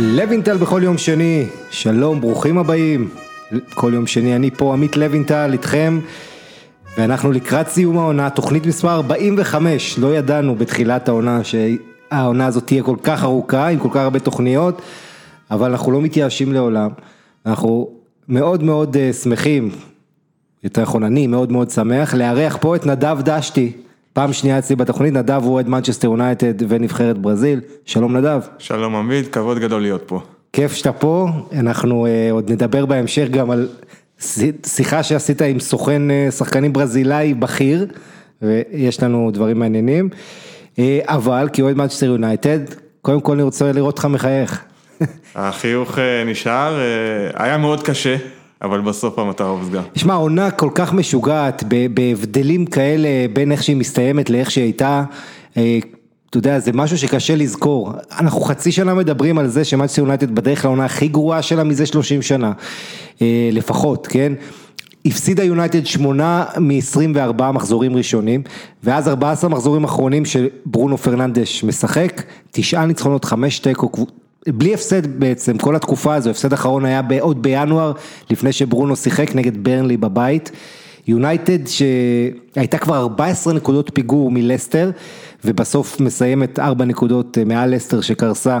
לוינטל בכל יום שני, שלום, ברוכים הבאים. כל יום שני אני פה, עמית לוינטל, איתכם, ואנחנו לקראת סיום העונה, תוכנית מספר 45, לא ידענו בתחילת העונה שהעונה הזאת תהיה כל כך ארוכה, עם כל כך הרבה תוכניות, אבל אנחנו לא מתייאשים לעולם, אנחנו מאוד מאוד uh, שמחים, יותר נכון אני מאוד מאוד שמח, לארח פה את נדב דשתי. פעם שנייה אצלי בתוכנית, נדב הוא אוהד מנצ'סטר יונייטד ונבחרת ברזיל, שלום נדב. שלום עמית, כבוד גדול להיות פה. כיף שאתה פה, אנחנו uh, עוד נדבר בהמשך גם על שיחה שעשית עם סוכן uh, שחקנים ברזילאי בכיר, ויש לנו דברים מעניינים, uh, אבל כאוהד מנצ'סטר יונייטד, קודם כל אני רוצה לראות אותך מחייך. החיוך נשאר, היה מאוד קשה. אבל בסוף המטרה הושגה. תשמע, עונה כל כך משוגעת, בהבדלים כאלה בין איך שהיא מסתיימת לאיך שהיא הייתה, אה, אתה יודע, זה משהו שקשה לזכור. אנחנו חצי שנה מדברים על זה שמאצ'סטר יונייטד בדרך לעונה הכי גרועה שלה מזה 30 שנה, אה, לפחות, כן? הפסידה יונייטד שמונה מ-24 מחזורים ראשונים, ואז 14 מחזורים אחרונים שברונו פרננדש משחק, תשעה ניצחונות, חמש תיקו, בלי הפסד בעצם, כל התקופה הזו, הפסד אחרון היה עוד בינואר, לפני שברונו שיחק נגד ברנלי בבית. יונייטד שהייתה כבר 14 נקודות פיגור מלסטר, ובסוף מסיימת 4 נקודות אה, מעל לסטר שקרסה.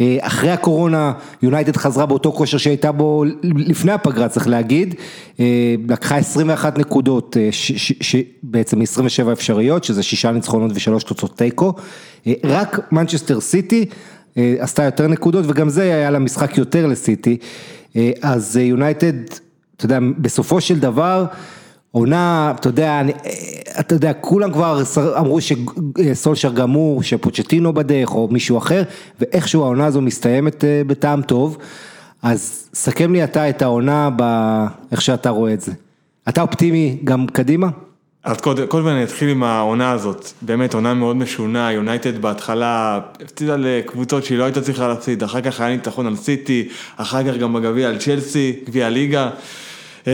אה, אחרי הקורונה יונייטד חזרה באותו כושר שהייתה בו לפני הפגרה צריך להגיד, אה, לקחה 21 נקודות, בעצם 27 אפשריות, שזה שישה ניצחונות ושלוש תוצאות תיקו, רק מנצ'סטר סיטי עשתה יותר נקודות וגם זה היה לה משחק יותר לסיטי, אה, אז יונייטד, אתה יודע, בסופו של דבר, עונה, אתה יודע, אני, אה, אתה יודע, כולם כבר אמרו שסולשר גמור, שפוצ'טינו בדרך או מישהו אחר, ואיכשהו העונה הזו מסתיימת בטעם טוב, אז סכם לי אתה את העונה באיך שאתה רואה את זה. אתה אופטימי גם קדימה? אז קודם כל אני אתחיל עם העונה הזאת, באמת עונה מאוד משונה, יונייטד בהתחלה הפסידה לקבוצות שהיא לא הייתה צריכה להפסיד, אחר כך היה ניצחון על סיטי, אחר כך גם בגביע על צ'לסי, גביע הליגה, אה,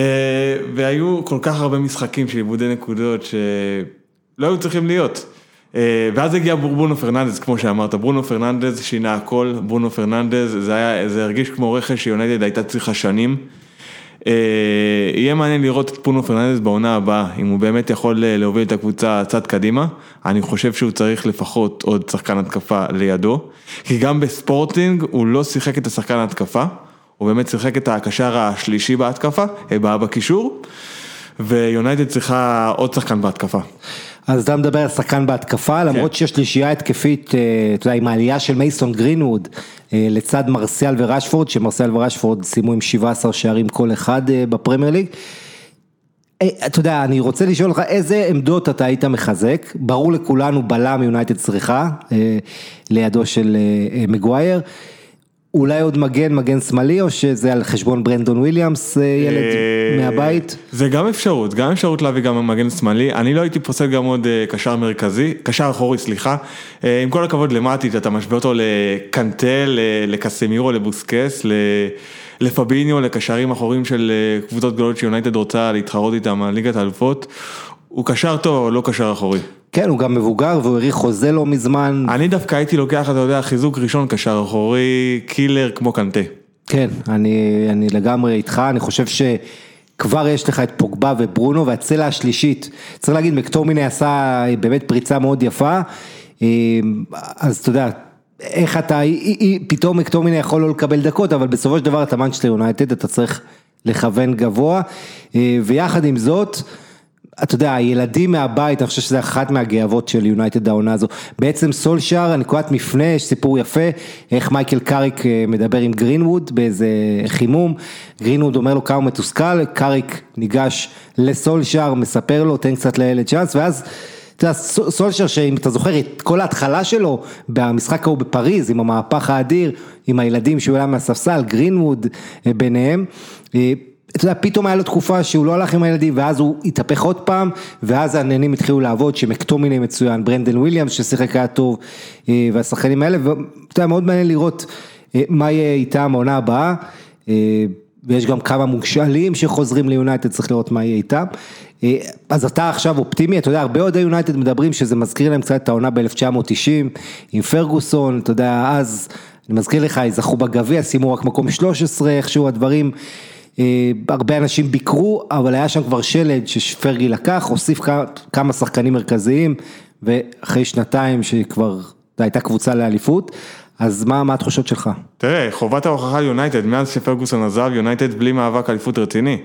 והיו כל כך הרבה משחקים של איבודי נקודות שלא היו צריכים להיות. אה, ואז הגיע ברונו פרננדז, כמו שאמרת, ברונו פרננדז שינה הכל, ברונו פרננדז, זה, היה, זה הרגיש כמו רכש שיונייטד הייתה צריכה שנים. אה, יהיה מעניין לראות את ברונו פרננדס בעונה הבאה, אם הוא באמת יכול אה, להוביל את הקבוצה צד קדימה, אני חושב שהוא צריך לפחות עוד שחקן התקפה לידו, כי גם בספורטינג הוא לא שיחק את השחקן ההתקפה, הוא באמת שיחק את הקשר השלישי בהתקפה, הבאה בקישור, ויונייטד צריכה עוד שחקן בהתקפה. אז אתה מדבר על שחקן בהתקפה, כן. למרות שיש שלישייה התקפית, אה, אתה יודע, עם העלייה של מייסון גרינווד אה, לצד מרסיאל וראשפורד, שמרסיאל וראשפורד סיימו עם 17 שערים כל אחד אה, בפרמייר ליג. אתה יודע, אני רוצה לשאול אותך איזה עמדות אתה היית מחזק, ברור לכולנו בלם יונייטד צריכה, לידו של מגווייר. אולי עוד מגן, מגן שמאלי, או שזה על חשבון ברנדון וויליאמס, אה, ילד אה, מהבית? זה גם אפשרות, גם אפשרות להביא גם מגן שמאלי. אני לא הייתי פוסל גם עוד אה, קשר מרכזי, קשר אחורי, סליחה. עם כל הכבוד למטיץ', אתה משווה אותו לקנטל, לקסמירו, לבוסקס, לפביניו, לקשרים אחורים של קבוצות גדולות שיונייטד רוצה להתחרות איתם על ליגת האלופות. הוא קשר טוב, אבל לא קשר אחורי. כן, הוא גם מבוגר והוא האריך חוזה לא מזמן. אני דווקא הייתי לוקח, אתה יודע, חיזוק ראשון קשר אחורי, killer כמו קנטה. כן, אני, אני לגמרי איתך, אני חושב שכבר יש לך את פוגבה וברונו והצלע השלישית, צריך להגיד, מקטומיני עשה באמת פריצה מאוד יפה, אז אתה יודע, איך אתה, פתאום מקטומיני יכול לא לקבל דקות, אבל בסופו של דבר אתה מנצ'סטר יונייטד, אתה צריך לכוון גבוה, ויחד עם זאת, אתה יודע, הילדים מהבית, אני חושב שזה אחת מהגאוות של יונייטד העונה הזו. בעצם סולשאר, נקודת מפנה, יש סיפור יפה, איך מייקל קאריק אה, מדבר עם גרינווד באיזה חימום, גרינווד אומר לו כמה הוא מתוסכל, קאריק ניגש לסולשאר, מספר לו, תן קצת לילד צ'אנס, ואז... אתה יודע, סולשר שאם אתה זוכר את כל ההתחלה שלו במשחק ההוא בפריז עם המהפך האדיר, עם הילדים שהוא היה מהספסל, גרינווד אה, ביניהם, אה, אתה יודע, פתאום היה לו תקופה שהוא לא הלך עם הילדים ואז הוא התהפך עוד פעם ואז העניינים התחילו לעבוד שמקטומיני מצוין, ברנדן וויליאמס ששיחק היה טוב אה, והשחקנים האלה ואתה יודע, מאוד מעניין לראות אה, מה יהיה איתם העונה הבאה אה, ויש גם כמה מושאלים שחוזרים ליונייטד, צריך לראות מה יהיה איתם. אז אתה עכשיו אופטימי, אתה יודע, הרבה אוהדי יונייטד מדברים שזה מזכיר להם קצת את העונה ב-1990 עם פרגוסון, אתה יודע, אז אני מזכיר לך, זכו בגביע, סיימו רק מקום 13, איכשהו הדברים, הרבה אנשים ביקרו, אבל היה שם כבר שלד שפרגי לקח, הוסיף כמה שחקנים מרכזיים, ואחרי שנתיים שכבר הייתה קבוצה לאליפות, אז מה, מה התחושות שלך? תראה, חובת ההוכחה ליונייטד, מאז שפרגוסון עזב, יונייטד בלי מאבק אליפות רציני.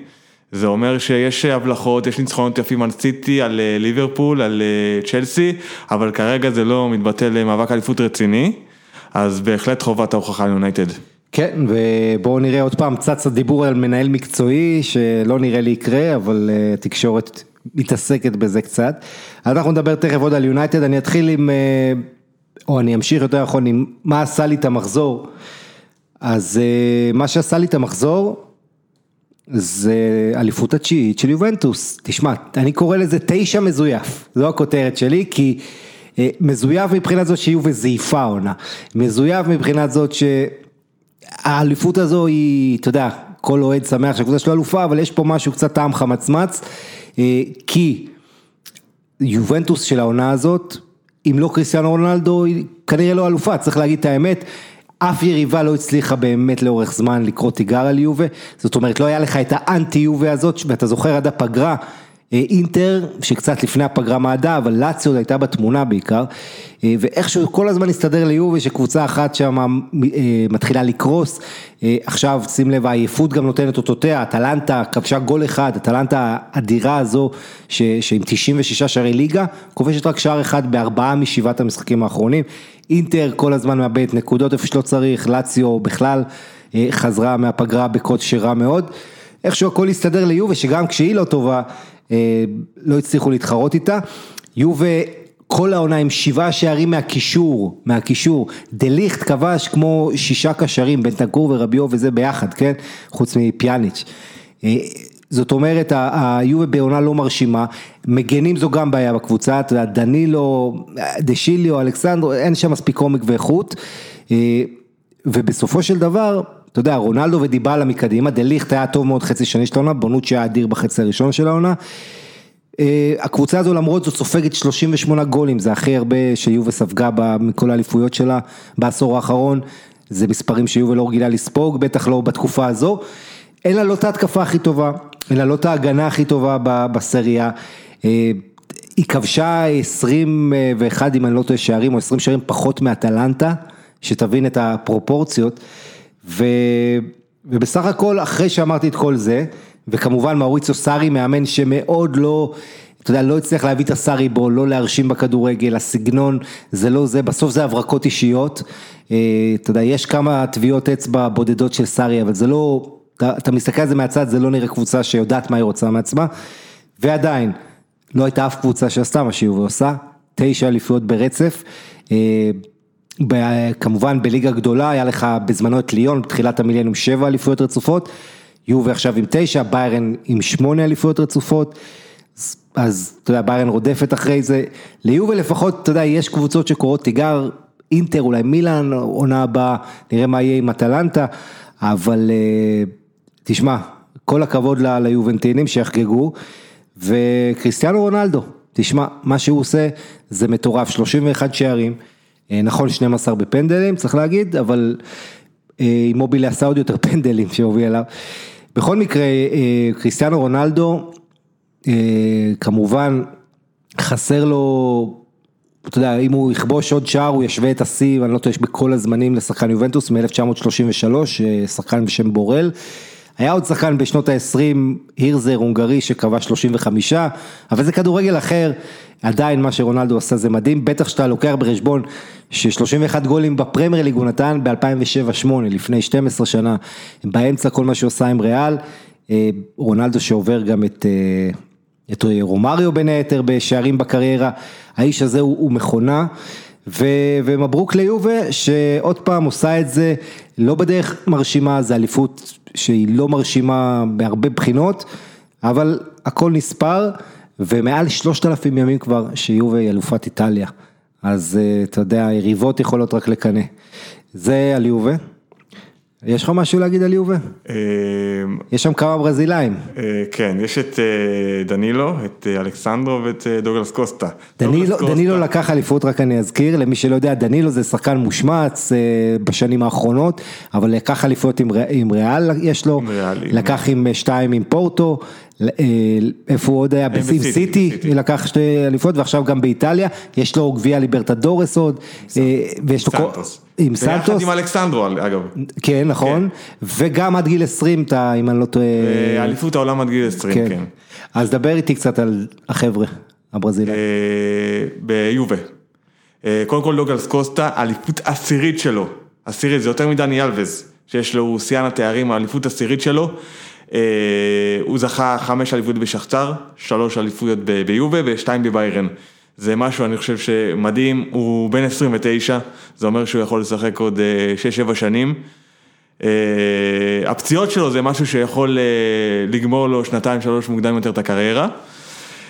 זה אומר שיש הבלחות, יש ניצחונות יפים על סיטי, על אה, ליברפול, על אה, צ'לסי, אבל כרגע זה לא מתבטא למאבק אליפות רציני, אז בהחלט חובת ההוכחה ליונייטד. כן, ובואו נראה עוד פעם, צץ הדיבור על מנהל מקצועי, שלא נראה לי יקרה, אבל אה, התקשורת מתעסקת בזה קצת. אנחנו נדבר תכף עוד על יונייטד, אני אתחיל עם, או אני אמשיך יותר נכון עם מה עשה לי את המחזור. אז מה שעשה לי את המחזור, זה אליפות התשיעית של יובנטוס, תשמע, אני קורא לזה תשע מזויף, זו הכותרת שלי, כי אה, מזויף מבחינת זאת שיובה זייפה עונה, מזויף מבחינת זאת שהאליפות הזו היא, אתה יודע, כל אוהד שמח שהקבוצה שלו אלופה, אבל יש פה משהו קצת טעם חמצמץ, אה, כי יובנטוס של העונה הזאת, אם לא קריסטיאנו רונלדו, היא כנראה לא אלופה, צריך להגיד את האמת. אף יריבה לא הצליחה באמת לאורך זמן לקרוא תיגר על יובה, זאת אומרת לא היה לך את האנטי יובה הזאת, ואתה זוכר עד הפגרה, אינטר, שקצת לפני הפגרה מעדה, אבל לאציו הייתה בתמונה בעיקר, אה, ואיכשהו כל הזמן הסתדר ליובה שקבוצה אחת שם אה, מתחילה לקרוס, עכשיו שים לב העייפות גם נותנת אותותיה, אטלנטה כבשה גול אחד, אטלנטה האדירה הזו, ש, שעם 96 שערי ליגה, כובשת רק שער אחד בארבעה משבעת המשחקים האחרונים, אינטר כל הזמן מאבד נקודות איפה שלא צריך, לאציו בכלל חזרה מהפגרה בקודש רע מאוד, איכשהו הכל הסתדר ליובה שגם כשהיא לא טובה, אה, לא הצליחו להתחרות איתה. יובה כל העונה עם שבעה שערים מהקישור, מהקישור, דה ליכט כבש כמו שישה קשרים, בן תגור ורביו וזה ביחד, כן? חוץ מפיאניץ'. אה, זאת אומרת, היובה בעונה לא מרשימה, מגנים זו גם בעיה בקבוצה, אתה יודע, דנילו, דשיליו, אלכסנדרו, אין שם מספיק עומק ואיכות, אה, ובסופו של דבר, אתה יודע, רונלדו ודיבלה מקדימה, דה ליכט היה טוב מאוד חצי שני של העונה, בונוצ'י היה אדיר בחצי הראשון של העונה. אה, הקבוצה הזו למרות זאת סופגת 38 גולים, זה הכי הרבה שיובה ספגה מכל האליפויות שלה בעשור האחרון, זה מספרים שיובה לא רגילה לספוג, בטח לא בתקופה הזו. אין לה לא את ההתקפה הכי טובה, אין לה לא את ההגנה הכי טובה בסריה. אה, היא כבשה 21, אם אני לא טועה, שערים, או 20 שערים פחות מאטלנטה, שתבין את הפרופורציות. ו... ובסך הכל, אחרי שאמרתי את כל זה, וכמובן מאוריציו סארי מאמן שמאוד לא, אתה יודע, לא הצליח להביא את הסארי בו, לא להרשים בכדורגל, הסגנון, זה לא זה, בסוף זה הברקות אישיות. אה, אתה יודע, יש כמה טביעות אצבע בודדות של סארי, אבל זה לא, אתה, אתה מסתכל על זה מהצד, זה לא נראה קבוצה שיודעת מה היא רוצה מעצמה, ועדיין, לא הייתה אף קבוצה שעשתה מה שהיא עושה, תשע אליפויות ברצף. כמובן בליגה גדולה היה לך בזמנו את ליון, בתחילת המילניום שבע אליפויות רצופות, יובה עכשיו עם תשע, ביירן עם שמונה אליפויות רצופות, אז אתה יודע, ביירן רודפת אחרי זה, ליובה לפחות, אתה יודע, יש קבוצות שקורות תיגר, אינטר, אולי מילאן, עונה הבאה, נראה מה יהיה עם אטלנטה, אבל אה, תשמע, כל הכבוד ליובנטינים שיחגגו, וקריסטיאנו רונלדו, תשמע, מה שהוא עושה זה מטורף, 31 שערים. אה, נכון 12 בפנדלים צריך להגיד, אבל אימובילה אה, עשה עוד יותר פנדלים שהוביל אליו. בכל מקרה, אה, קריסטיאנו רונלדו, כמובן חסר לו, אתה יודע, אם הוא יכבוש עוד שער הוא ישווה את השיא, אני לא טועה, יש בכל הזמנים לשחקן יובנטוס מ-1933, שחקן בשם בורל. היה עוד שחקן בשנות ה-20, הירזר הונגרי שקבע 35, אבל זה כדורגל אחר, עדיין מה שרונלדו עשה זה מדהים, בטח שאתה לוקח בחשבון ש-31 גולים בפרמייר ליג הוא נתן ב-2007-2008, לפני 12 שנה, באמצע כל מה שהוא עושה עם ריאל, אה, רונלדו שעובר גם את, אה, את רומריו בין היתר בשערים בקריירה, האיש הזה הוא, הוא מכונה. ו, ומברוק ליובה שעוד פעם עושה את זה לא בדרך מרשימה, זה אליפות שהיא לא מרשימה בהרבה בחינות, אבל הכל נספר, ומעל שלושת אלפים ימים כבר שיובה היא אלופת איטליה. אז אה, אתה יודע, היריבות יכולות רק לקנא. זה על יובה. יש לך משהו להגיד על יובה? אה, יש שם כמה ברזילאים. אה, כן, יש את אה, דנילו, את אלכסנדרו ואת דוגלס קוסטה. דנילו, לקח אליפות, רק אני אזכיר, למי שלא יודע, דנילו זה שחקן מושמץ בשנים האחרונות, אבל לקח אליפות עם, ריאל יש לו, לקח עם שתיים עם פורטו, איפה הוא עוד היה? בסיטי, סיטי, בסיטי. לקח שתי אליפות ועכשיו גם באיטליה, יש לו גביע ליברטדורס עוד, ויש לו, סנטוס. עם ביחד סנטוס, עם אלכסנדרו אגב. כן נכון, וגם עד גיל 20, אתה, אם אני לא טועה, אליפות העולם עד גיל 20, כן. אז דבר איתי קצת על החבר'ה הברזילאים. אה, ביובה. אה, קודם כל דוגלס קוסטה, אליפות עשירית שלו. עשירית, זה יותר מדני אלווז, שיש לו, שיאן התארים, האליפות עשירית שלו. אה, הוא זכה חמש אליפויות בשכתר, שלוש אליפויות ביובה ושתיים בביירן. זה משהו, אני חושב שמדהים, הוא בן 29, זה אומר שהוא יכול לשחק עוד 6-7 שנים. אה, הפציעות שלו זה משהו שיכול אה, לגמור לו שנתיים שלוש מוקדם יותר את הקריירה.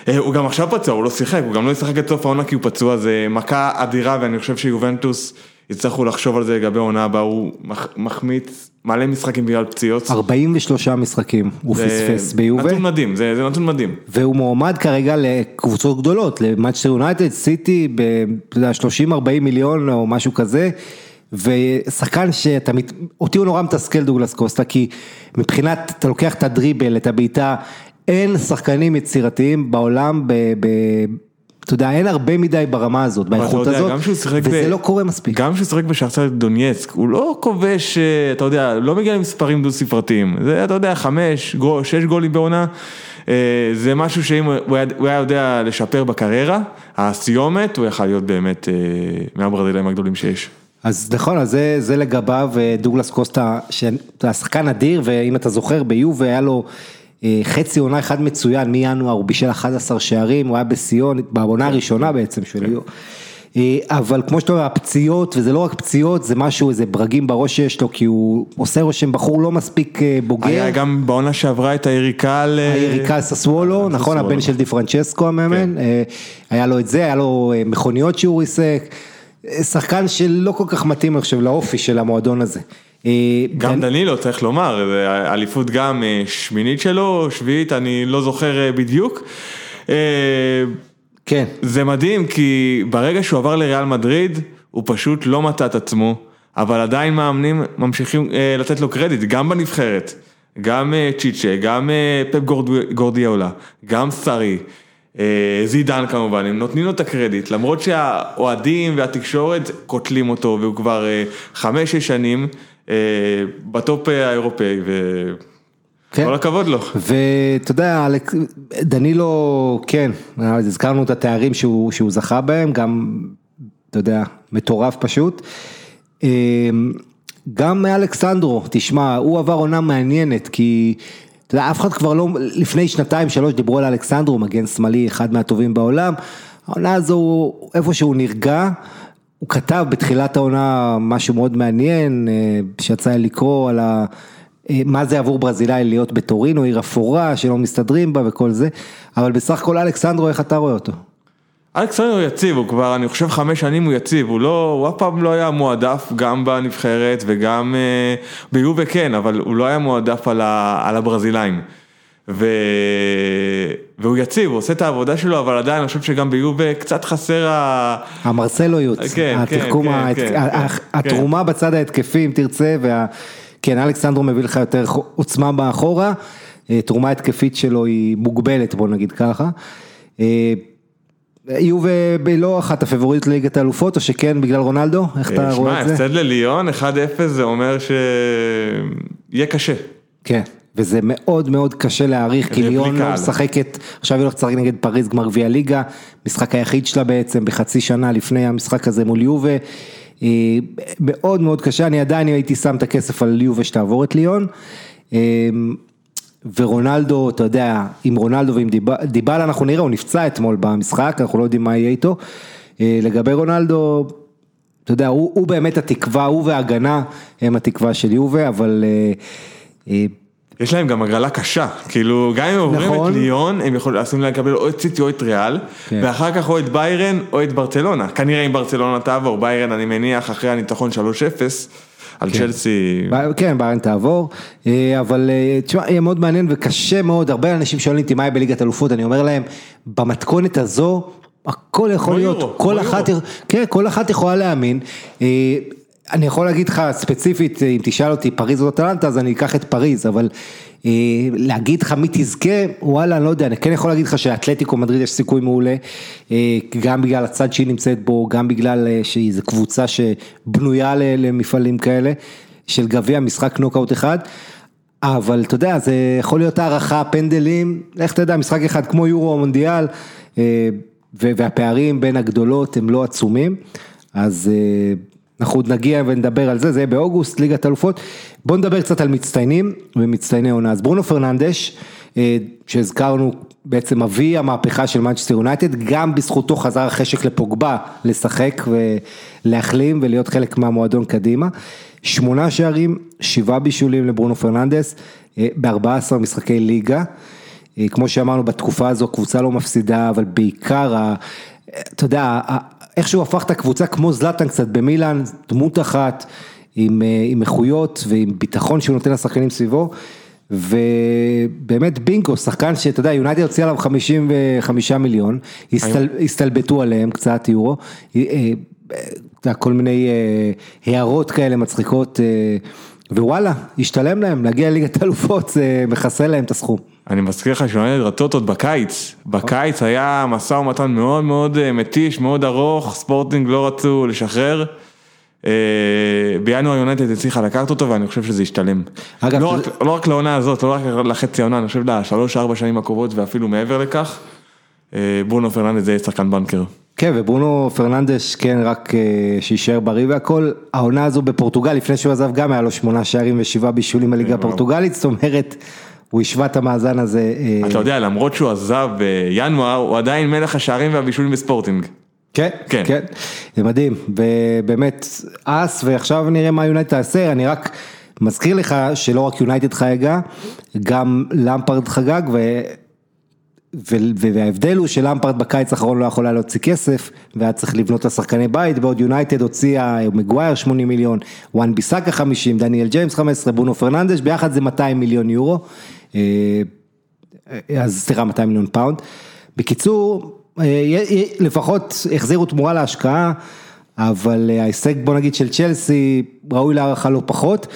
אה, הוא גם עכשיו פצוע, הוא לא שיחק, הוא גם לא ישחק עד סוף העונה כי הוא פצוע, זה מכה אדירה ואני חושב שיובנטוס יצטרכו לחשוב על זה לגבי העונה הבאה, הוא מח- מחמיץ מלא משחקים בגלל פציעות. 43 משחקים הוא פספס ביובה, נתון מדהים, זה זה נתון מדהים. והוא מועמד כרגע לקבוצות גדולות, למנצ'סטר יונייטד, סיטי, ב- אתה יודע, 30-40 מיליון או משהו כזה, ושחקן שאתה, מת- אותי הוא נורא מתסכל דאגלס קוסטה, כי מבחינת, אתה לוקח את הדריבל, את הבעיטה, אין שחקנים יצירתיים בעולם, ב... ב אתה יודע, אין הרבה מדי ברמה הזאת, באיכות הזאת, וזה ב- לא קורה מספיק. גם כשהוא שיחק בשחצר דונייצק, הוא לא כובש, אה, אתה יודע, לא מגיע למספרים דו ספרתיים, זה אתה יודע, חמש, גול, שש גולים בעונה, אה, זה משהו שאם הוא היה, הוא היה יודע לשפר בקריירה, הסיומת, הוא יכל להיות באמת אה, מהברזילאים הגדולים שיש. אז נכון, אז זה, זה לגביו דוגלס קוסטה, שאתה שחקן אדיר, ואם אתה זוכר ביובה היה לו חצי עונה אחד מצוין, מינואר הוא בישל 11 שערים, הוא היה בשיאון, בעונה הראשונה בעצם שלו. אה, אבל כמו שאתה אומר, הפציעות, וזה לא רק פציעות, זה משהו, איזה ברגים בראש שיש לו, כי הוא עושה רושם בחור לא מספיק אה, בוגר. היה גם בעונה שעברה את היריקה ל... היריקה ססוולו, נכון. הבן של די פרנצ'סקו המאמן, כן. אה, היה לו את זה, היה לו אה, מכוניות שהוא ריסק, אה, שחקן שלא כל כך מתאים, אני חושב, לאופי של המועדון הזה. אה, גם דן- דנילו, צריך לומר, אליפות גם אה, שמינית שלו, שביעית, אני לא זוכר אה, בדיוק. כן, זה מדהים כי ברגע שהוא עבר לריאל מדריד, הוא פשוט לא מצא את עצמו, אבל עדיין מאמנים ממשיכים לתת לו קרדיט, גם בנבחרת, גם צ'יצ'ה, גם פפ גורד- גורדיאולה, גם סארי, זידן כמובן, הם נותנים לו את הקרדיט, למרות שהאוהדים והתקשורת קוטלים אותו, והוא כבר חמש-שש שנים בטופ אה, האירופאי, כן. וכל הכבוד לו. ואתה יודע, דנילו, כן, הזכרנו את התארים שהוא, שהוא זכה בהם, גם, אתה יודע, מטורף פשוט. אה, גם אלכסנדרו, תשמע, הוא עבר עונה מעניינת, כי, אתה יודע, אף אחד כבר לא, לפני שנתיים, שלוש, דיברו על אלכסנדרו, מגן שמאלי, אחד מהטובים בעולם. העונה הזו, איפה שהוא נרגע, הוא כתב בתחילת העונה משהו מאוד מעניין, אה, שיצא לי לקרוא על ה... אה, מה זה עבור ברזילאי להיות בטורינו, עיר אפורה, שלא מסתדרים בה וכל זה, אבל בסך הכל אלכסנדרו, איך אתה רואה אותו? אלכסנדר הוא יציב, הוא כבר, אני חושב חמש שנים הוא יציב, הוא לא, הוא אף פעם לא היה מועדף גם בנבחרת וגם אה, ביובה כן, אבל הוא לא היה מועדף על, ה, על הברזילאים. ו... והוא יציב, הוא עושה את העבודה שלו, אבל עדיין אני חושב שגם ביובה קצת חסר ה... המרסלויות, כן, כן, התחכום, כן, ההת- כן, ה- כן, התרומה בצד ההתקפי אם תרצה, וה... כן אלכסנדרו מביא לך יותר עוצמה באחורה, אה, תרומה התקפית שלו היא מוגבלת בוא נגיד ככה. אה, יובה לא אחת הפבוריטות לליגת האלופות או שכן בגלל רונלדו, איך אתה רואה שמע, את זה? הפסד לליון, 1-0 זה אומר שיהיה קשה. כן, וזה מאוד מאוד קשה להעריך, כי ליון לא. משחקת, עכשיו היא הולכת לשחק נגד פריז גמר גביע ליגה, משחק היחיד שלה בעצם בחצי שנה לפני המשחק הזה מול יובה, אה, מאוד מאוד קשה, אני עדיין הייתי שם את הכסף על יובה שתעבור את ליון, אה, ורונלדו, אתה יודע, עם רונלדו ועם דיב- דיבלה אנחנו נראה, הוא נפצע אתמול במשחק, אנחנו לא יודעים מה יהיה איתו, אה, לגבי רונלדו, אתה יודע, הוא, הוא באמת התקווה, הוא וההגנה הם התקווה של יובה, אבל... אה, אה, יש להם גם הגרלה קשה, כאילו גם אם עוברים נכון. את ליון, הם יכולים לעשות לקבל או את סיטי או את ריאל, כן. ואחר כך או את ביירן או את ברצלונה, כנראה אם ברצלונה תעבור, ביירן אני מניח אחרי הניצחון 3-0, על צ'לסי. ב- כן, ביירן תעבור, אה, אבל אה, תשמע, יהיה מאוד מעניין וקשה מאוד, הרבה אנשים שואלים אותי מה יהיה בליגת אלופות, אני אומר להם, במתכונת הזו, הכל יכול כמו להיות, יורו, כל כמו אחת, יורו. כן, כל אחת יכולה להאמין. אני יכול להגיד לך ספציפית, אה, אם תשאל אותי פריז או אטלנטה, אז אני אקח את פריז, אבל אה, להגיד לך מי תזכה, וואלה, אני לא יודע, אני כן יכול להגיד לך שאתלטיקו מדריד יש סיכוי מעולה, אה, גם בגלל הצד שהיא נמצאת בו, גם בגלל אה, שהיא זו קבוצה שבנויה ל- למפעלים כאלה, של גביע, משחק נוקאוט אחד. אבל אתה יודע, זה יכול להיות הערכה, פנדלים, איך אתה יודע, משחק אחד כמו יורו או מונדיאל, אה, והפערים בין הגדולות הם לא עצומים, אז אה, אנחנו עוד נגיע ונדבר על זה, זה יהיה באוגוסט, ליגת אלופות. בואו נדבר קצת על מצטיינים ומצטייני עונה. אז ברונו פרננדש, אה, שהזכרנו בעצם אבי המהפכה של מנצ'סטר יונייטד, גם בזכותו חזר החשק לפוגבה לשחק ולהחלים ולהיות חלק מהמועדון קדימה. שמונה שערים, שבעה בישולים לברונו פרננדס, אה, ב-14 משחקי ליגה. אה, כמו שאמרנו, בתקופה הזו קבוצה לא מפסידה, אבל בעיקר, אתה יודע, שהוא הפך את הקבוצה כמו זלאטן קצת במילאן, דמות אחת, עם, אה, עם איכויות ועם ביטחון שהוא נותן לשחקנים סביבו. ובאמת בינגו, שחקן שאתה יודע, יונייטד הוציא עליו 55 מיליון, הסתל, הסתלבטו עליהם קצת יורו, אה, אה, כל מיני הערות כאלה מצחיקות, ווואלה, השתלם להם, להגיע לליגת אלופות, זה מכסה להם את הסכום. אני מזכיר לך שיונייטד רצות עוד בקיץ, בקיץ היה משא ומתן מאוד מאוד אה, מתיש, מאוד ארוך, ספורטינג לא רצו לשחרר. אה, בינואר יונייטד הצליחה לקחת אותו ואני חושב שזה ישתלם. אגב, לא רק- לא רק לעונה הזאת, לא רק לחצי העונה, אני חושב לשלוש ארבע שנים הקרובות ואפילו מעבר לכך. אה, ברונו פרננדס זה יהיה שחקן בנקר. כן, וברונו פרננדש, כן, רק שיישאר בריא והכל, העונה הזו בפורטוגל, לפני שהוא עזב גם היה לו שמונה שערים ושבעה בישולים בליגה הפורטוגלית, זאת אומרת, הוא השווה את המאזן הזה. אה, אתה יודע, למרות שהוא עזב בינואר, הוא עדיין מלך השערים והבישולים בספורטינג. כן, כן. כן, זה מדהים, ובאמת אס, ועכשיו נראה מה יונייטד תעשה, אני רק מזכיר לך שלא רק יונייטד חגגה, גם למפארד חגג, ו... ו- וההבדל הוא שלמפארד בקיץ האחרון לא יכול היה להוציא כסף, והיה צריך לבנות לשחקני בית, בעוד יונייטד הוציאה מגווייר 80 מיליון, וואן ביסאקה 50, דניאל ג'יימס 15, ברונו פרננדש, ביחד זה 200 מיליון יורו, אה, אז סליחה 200 מיליון פאונד. בקיצור, אה, לפחות החזירו תמורה להשקעה, אבל אה, ההישג בוא נגיד של צ'לסי ראוי להערכה לא פחות.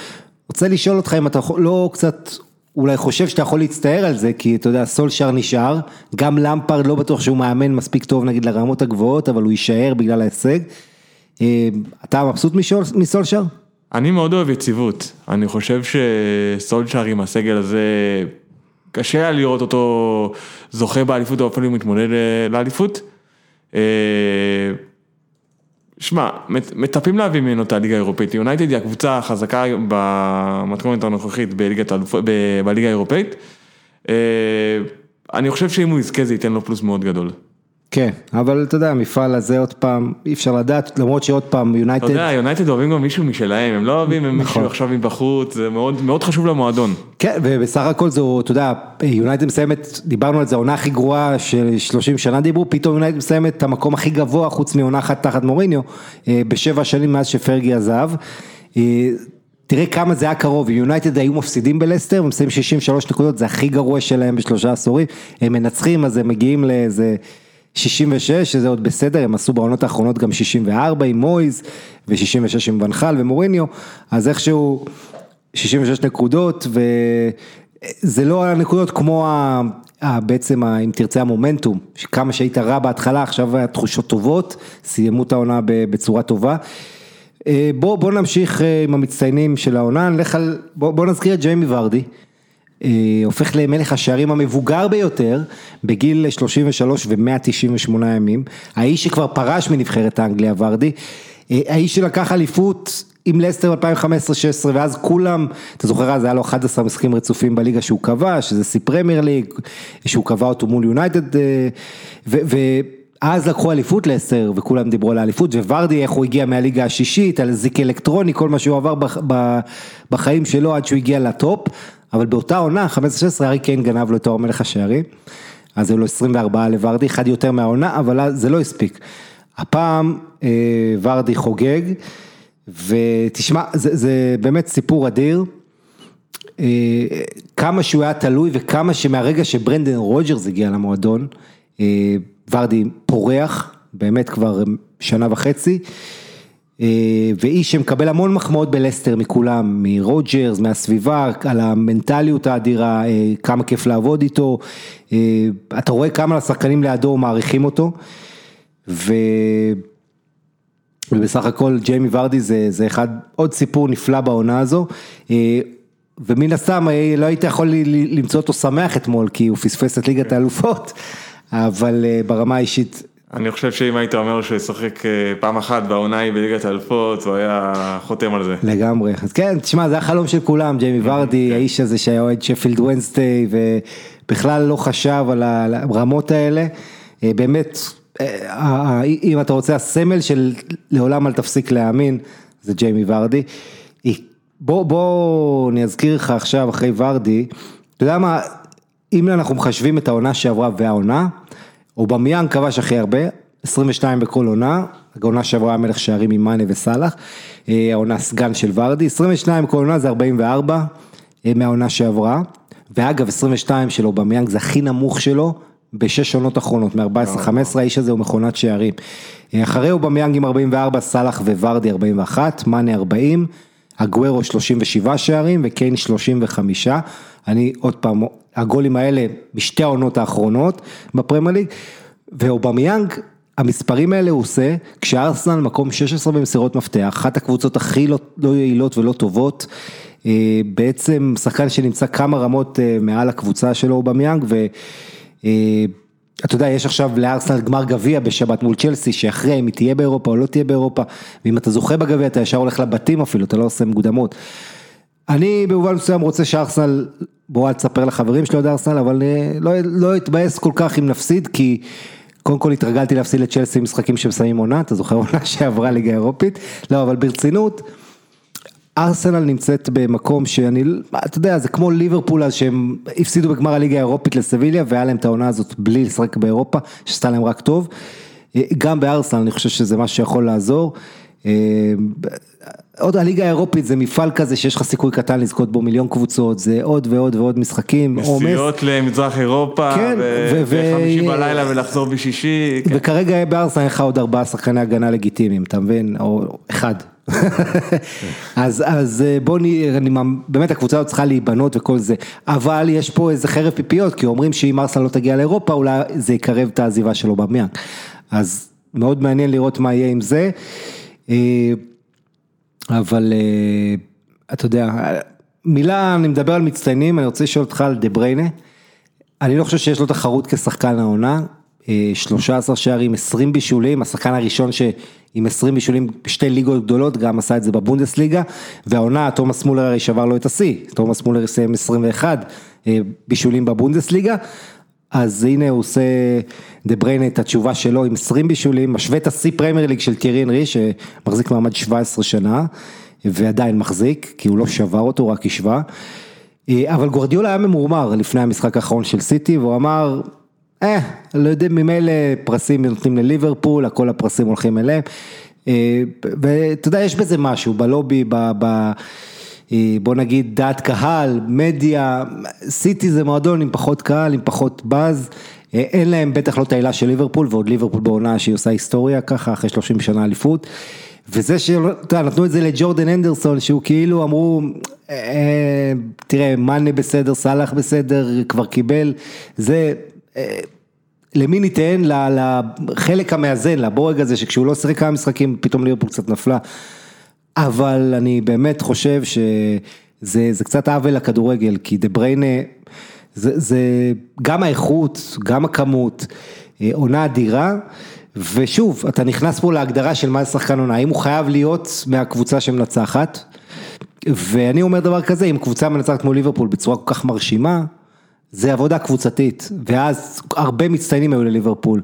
רוצה לשאול אותך אם אתה לא קצת אולי חושב שאתה יכול להצטער על זה, כי אתה יודע, סולשר נשאר, גם למפרד לא בטוח שהוא מאמן מספיק טוב נגיד לרמות הגבוהות, אבל הוא יישאר בגלל ההישג. אה, אתה מבסוט מסולשר? אני מאוד אוהב יציבות, אני חושב שסולצ'אר עם הסגל הזה, קשה היה לראות אותו זוכה באליפות או אפילו מתמודד אה, לאליפות. אה, שמע, מצ- מצפים להביא ממנו את הליגה האירופאית, יונייטד היא הקבוצה החזקה במתכונת הנוכחית בליגת האלופ- ב- בליגה האירופאית. אה, אני חושב שאם הוא יזכה זה ייתן לו פלוס מאוד גדול. כן, אבל אתה יודע, המפעל הזה עוד פעם, אי אפשר לדעת, למרות שעוד פעם אתה יונייטד, יודע, יונייטד אוהבים גם מישהו משלהם, הם לא אוהבים נכון. מישהו עכשיו מבחוץ, זה מאוד מאוד חשוב למועדון. כן, ובסך הכל זו, אתה יודע, יונייטד מסיימת, דיברנו על זה, העונה הכי גרועה של 30 שנה דיברו, פתאום יונייטד מסיימת את המקום הכי גבוה חוץ מעונה אחת תחת מוריניו, אה, בשבע שנים מאז שפרגי עזב. אה, תראה כמה זה היה קרוב, אם יונייטד היו מפסידים בלסטר, הם מסיימים 63 נקודות, זה הכי גרוע שלהם בשלושה עשורים, הם מנצחים אז הם מגיעים לאיזה 66, שזה עוד בסדר, הם עשו בעונות האחרונות גם 64 עם מויז, ו-66 עם ונחל ומוריניו, אז איכשהו 66 נקודות, וזה לא הנקודות כמו ה... ה- בעצם, ה- אם תרצה המומנטום, שכמה שהיית רע בהתחלה, עכשיו התחושות טובות, סיימו את העונה בצורה טובה. אה, בוא, בוא נמשיך אה, עם המצטיינים של העונה, נלך על, בוא, בוא נזכיר את ג'יימי ורדי, הופך למלך השערים המבוגר ביותר, בגיל 33 ו-198 ימים, האיש שכבר פרש מנבחרת האנגליה ורדי, אה, האיש שלקח אליפות עם לסטר 2015-2016 ואז כולם, אתה זוכר אז היה לו 11 משחקים רצופים בליגה שהוא קבע, שזה סי פרמייר ליג, שהוא קבע אותו מול יונייטד, אה, ו... אז לקחו אליפות לסטר וכולם דיברו על האליפות וורדי איך הוא הגיע מהליגה השישית על זיק אלקטרוני כל מה שהוא עבר בחיים שלו עד שהוא הגיע לטופ אבל באותה עונה 15-16 ארי קיין גנב לו את תואר מלך השערים אז היו לו 24 לוורדי אחד יותר מהעונה אבל זה לא הספיק. הפעם אה, ורדי חוגג ותשמע, זה, זה באמת סיפור אדיר. אה, כמה שהוא היה תלוי וכמה שמהרגע שברנדן רוג'רס הגיע למועדון, אה, ורדי פורח, באמת כבר שנה וחצי. אה, ואיש שמקבל המון מחמאות בלסטר מכולם, מרוג'רס, מהסביבה, על המנטליות האדירה, אה, כמה כיף לעבוד איתו, אה, אתה רואה כמה השחקנים לידו מעריכים אותו, ו... ובסך הכל ג'יימי ורדי זה, זה אחד, עוד סיפור נפלא בעונה הזו, ומן הסתם לא היית יכול למצוא אותו שמח אתמול, כי הוא פספס את ליגת האלופות, אבל ברמה האישית אני חושב שאם היית אומר שהוא ישחק אה, פעם אחת והעונה היא בליגת האלפות, הוא היה חותם על זה. לגמרי, אז כן, תשמע, זה החלום של כולם, ג'יימי ורדי, כן. האיש הזה שהיה אוהד שפילד וונסטי, ובכלל לא חשב על הרמות האלה, אה, באמת, אה, אם אתה רוצה, הסמל של לעולם אל תפסיק להאמין, זה ג'יימי ורדי. בוא, בוא, אני אזכיר לך עכשיו, אחרי ורדי, אתה יודע מה, אם אנחנו מחשבים את העונה שעברה והעונה, אובמיאן כבש הכי הרבה, 22 בכל עונה, העונה שעברה המלך שערים עם מאנה וסאלח, אה, העונה סגן של ורדי, 22 בכל עונה זה 44 אה, מהעונה שעברה, ואגב 22 של אובמיאנג זה הכי נמוך שלו בשש עונות אחרונות, מ-14-15 האיש הזה הוא מכונת שערים. אה, אחרי אובמיאנג עם 44, סאלח וורדי 41, מאנה 40, אגוורו 37 שערים וקיין 35, אני עוד פעם, הגולים האלה בשתי העונות האחרונות בפרמייר ליג, ואובמיאנג, המספרים האלה הוא עושה כשארסנל מקום 16 במסירות מפתח, אחת הקבוצות הכי לא, לא יעילות ולא טובות, אה, בעצם שחקן שנמצא כמה רמות אה, מעל הקבוצה שלו אובמיאנג, ואתה אה, יודע, יש עכשיו לארסנל גמר גביע בשבת מול צ'לסי, שאחרי אם היא תהיה באירופה או לא תהיה באירופה, ואם אתה זוכה בגביע אתה ישר הולך לבתים אפילו, אתה לא עושה מוקדמות. אני במובן מסוים רוצה שארסנל, בוא אל תספר לחברים שלי עוד ארסנל, אבל לא, לא אתבאס כל כך אם נפסיד, כי קודם כל התרגלתי להפסיד לצ'לסי משחקים שמסיימים עונה, אתה זוכר עונה שעברה ליגה אירופית? לא, אבל ברצינות, ארסנל נמצאת במקום שאני, אתה יודע, זה כמו ליברפול אז שהם הפסידו בגמר הליגה האירופית לסביליה והיה להם את העונה הזאת בלי לשחק באירופה, שעשתה להם רק טוב. גם בארסנל אני חושב שזה משהו שיכול לעזור. עוד הליגה האירופית זה מפעל כזה שיש לך סיכוי קטן לזכות בו מיליון קבוצות, זה עוד ועוד ועוד משחקים. נסיעות למזרח אירופה, כן, וחמישי בלילה ולחזור בשישי. כן. וכרגע בארסנל לך עוד ארבעה שחקני הגנה לגיטימיים, אתה מבין? או אחד. אז, אז אה, בוא נראה, באמת הקבוצה הזאת צריכה להיבנות וכל זה, אבל יש פה איזה חרב פיפיות, כי אומרים שאם ארסנל לא תגיע לאירופה, אולי זה יקרב את העזיבה שלו במיאק. אז מאוד מעניין לראות מה יהיה עם זה. אבל אה, אתה יודע, מילה, אני מדבר על מצטיינים, אני רוצה לשאול אותך על דה בריינה. אני לא חושב שיש לו תחרות כשחקן העונה, 13 אה, שערים, 20 בישולים, השחקן הראשון שעם 20 בישולים בשתי ליגות גדולות, גם עשה את זה בבונדסליגה, והעונה, תומאס מולר הרי שבר לו את השיא, תומאס מולר סיים 21 אה, בישולים בבונדסליגה, אז הנה הוא עושה דה בריינה את התשובה שלו עם 20 בישולים, משווה את השיא פרמייר ליג של תיירי הנרי שמחזיק מעמד 17 שנה ועדיין מחזיק, כי הוא לא שבר אותו, רק השווה. אה, אבל גווארדיולה היה ממורמר לפני המשחק האחרון של סיטי והוא אמר, אה, לא יודע, ממילא פרסים נותנים לליברפול, הכל הפרסים הולכים אליהם. אה, ואתה יודע, יש בזה משהו, בלובי, ב... ב בוא נגיד דעת קהל, מדיה, סיטי זה מועדון עם פחות קהל, עם פחות באז, אה, אין להם בטח לא את העילה של ליברפול, ועוד ליברפול בעונה שהיא עושה היסטוריה ככה, אחרי 30 שנה אליפות. וזה שנתנו את זה לג'ורדן אנדרסון, שהוא כאילו אמרו, אה, תראה, מאנה בסדר, סאלח בסדר, כבר קיבל, זה, למי ניתן? לחלק המאזן, לבורג הזה, שכשהוא לא שיחק כמה משחקים, פתאום ליברפול קצת נפלה. אבל אני באמת חושב שזה קצת עוול לכדורגל, כי דה בריינה, זה, זה גם האיכות, גם הכמות, אה, עונה אדירה, ושוב, אתה נכנס פה להגדרה של מה זה שחקן עונה, האם הוא חייב להיות מהקבוצה שמנצחת, ואני אומר דבר כזה, אם קבוצה מנצחת כמו ליברפול בצורה כל כך מרשימה, זה עבודה קבוצתית, ואז הרבה מצטיינים היו לליברפול.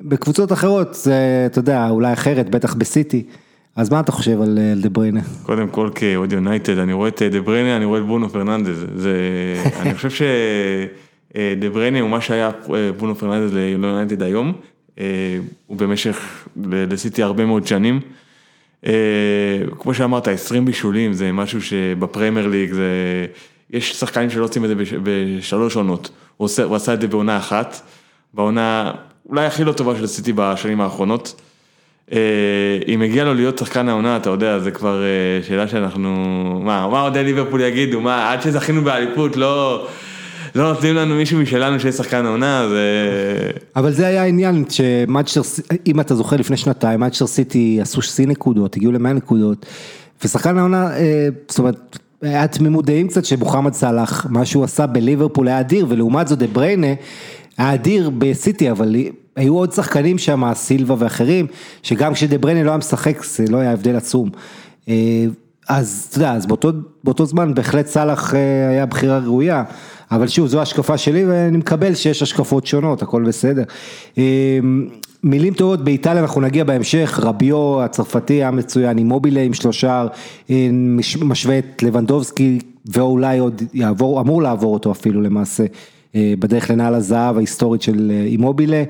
בקבוצות אחרות זה, אתה יודע, אולי אחרת, בטח בסיטי. אז מה אתה חושב על דה בריינה? קודם כל כאוהד יונייטד, אני רואה את דה בריינה, אני רואה את ברונו פרננדז, זה, אני חושב שדה בריינה הוא מה שהיה ברונו פרננדז ליונייטד היום, הוא במשך, לסיטי הרבה מאוד שנים, כמו שאמרת, 20 בישולים זה משהו שבפרמייר ליג זה, יש שחקנים שלא עושים את זה בשלוש עונות, הוא, עושה, הוא עשה את זה בעונה אחת, בעונה אולי הכי לא טובה של סיטי בשנים האחרונות. אם הגיע לו להיות שחקן העונה, אתה יודע, זה כבר שאלה שאנחנו, מה, מה עוד ליברפול יגידו, מה, עד שזכינו באליפות, לא... לא נותנים לנו מישהו משלנו שיהיה שחקן העונה, זה... אבל זה היה העניין שמאצ'ר, אם אתה זוכר לפני שנתיים, מאצ'ר סיטי עשו שיא נקודות, הגיעו למאה נקודות, ושחקן העונה, זאת אומרת, היה תמימות דעים קצת שמוחמד סאלח, מה שהוא עשה בליברפול היה אדיר, ולעומת זאת דה בריינה, היה אדיר בסיטי, אבל היו עוד שחקנים שם, סילבה ואחרים, שגם כשדה בריינה לא היה משחק, זה לא היה הבדל עצום. אז אתה יודע, אז באותו, באותו זמן בהחלט סאלח היה בחירה ראויה. אבל שוב, זו השקפה שלי ואני מקבל שיש השקפות שונות, הכל בסדר. מילים טובות באיטליה, אנחנו נגיע בהמשך, רביו הצרפתי היה מצוין, עם מובילה עם שלושה, משווה את לבנדובסקי ואולי עוד יעבור, אמור לעבור אותו אפילו למעשה, בדרך לנעל הזהב ההיסטורית של אימובילה.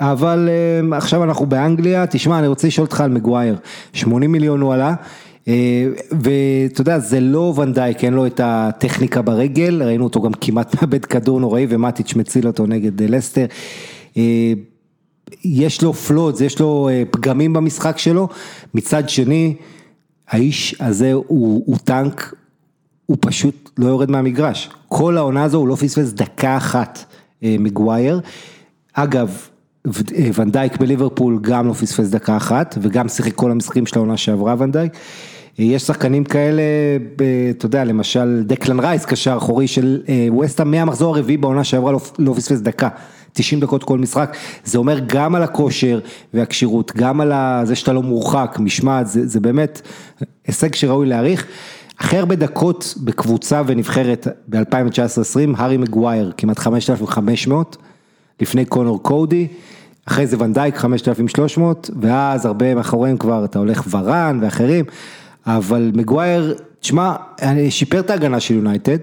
אבל עכשיו אנחנו באנגליה, תשמע אני רוצה לשאול אותך על מגווייר, 80 מיליון הוא עלה. ואתה יודע, זה לא ונדייק, אין לו את הטכניקה ברגל, ראינו אותו גם כמעט מאבד כדור נוראי ומטיץ' מציל אותו נגד לסטר. יש לו flaws, יש לו פגמים במשחק שלו, מצד שני, האיש הזה הוא, הוא טנק, הוא פשוט לא יורד מהמגרש. כל העונה הזו הוא לא פספס דקה אחת מגוויר. אגב, ואן דייק בליברפול גם לא פספס דקה אחת, וגם שיחק כל המשחקים של העונה שעברה ואן דייק. יש שחקנים כאלה, אתה יודע, למשל דקלן רייס, קשר אחורי של ווסטהאם, מהמחזור הרביעי בעונה שעברה לא פספס דקה, 90 דקות כל משחק, זה אומר גם על הכושר והכשירות, גם על זה שאתה לא מורחק, משמעת, זה, זה באמת הישג שראוי להעריך. אחרי הרבה דקות בקבוצה ונבחרת ב-2019-2020, הארי מגווייר, כמעט 5,500, לפני קונור קודי, אחרי זה ונדייק 5,300, ואז הרבה מאחוריהם כבר אתה הולך ורן ואחרים. אבל מגווייר, תשמע, שיפר את ההגנה של יונייטד,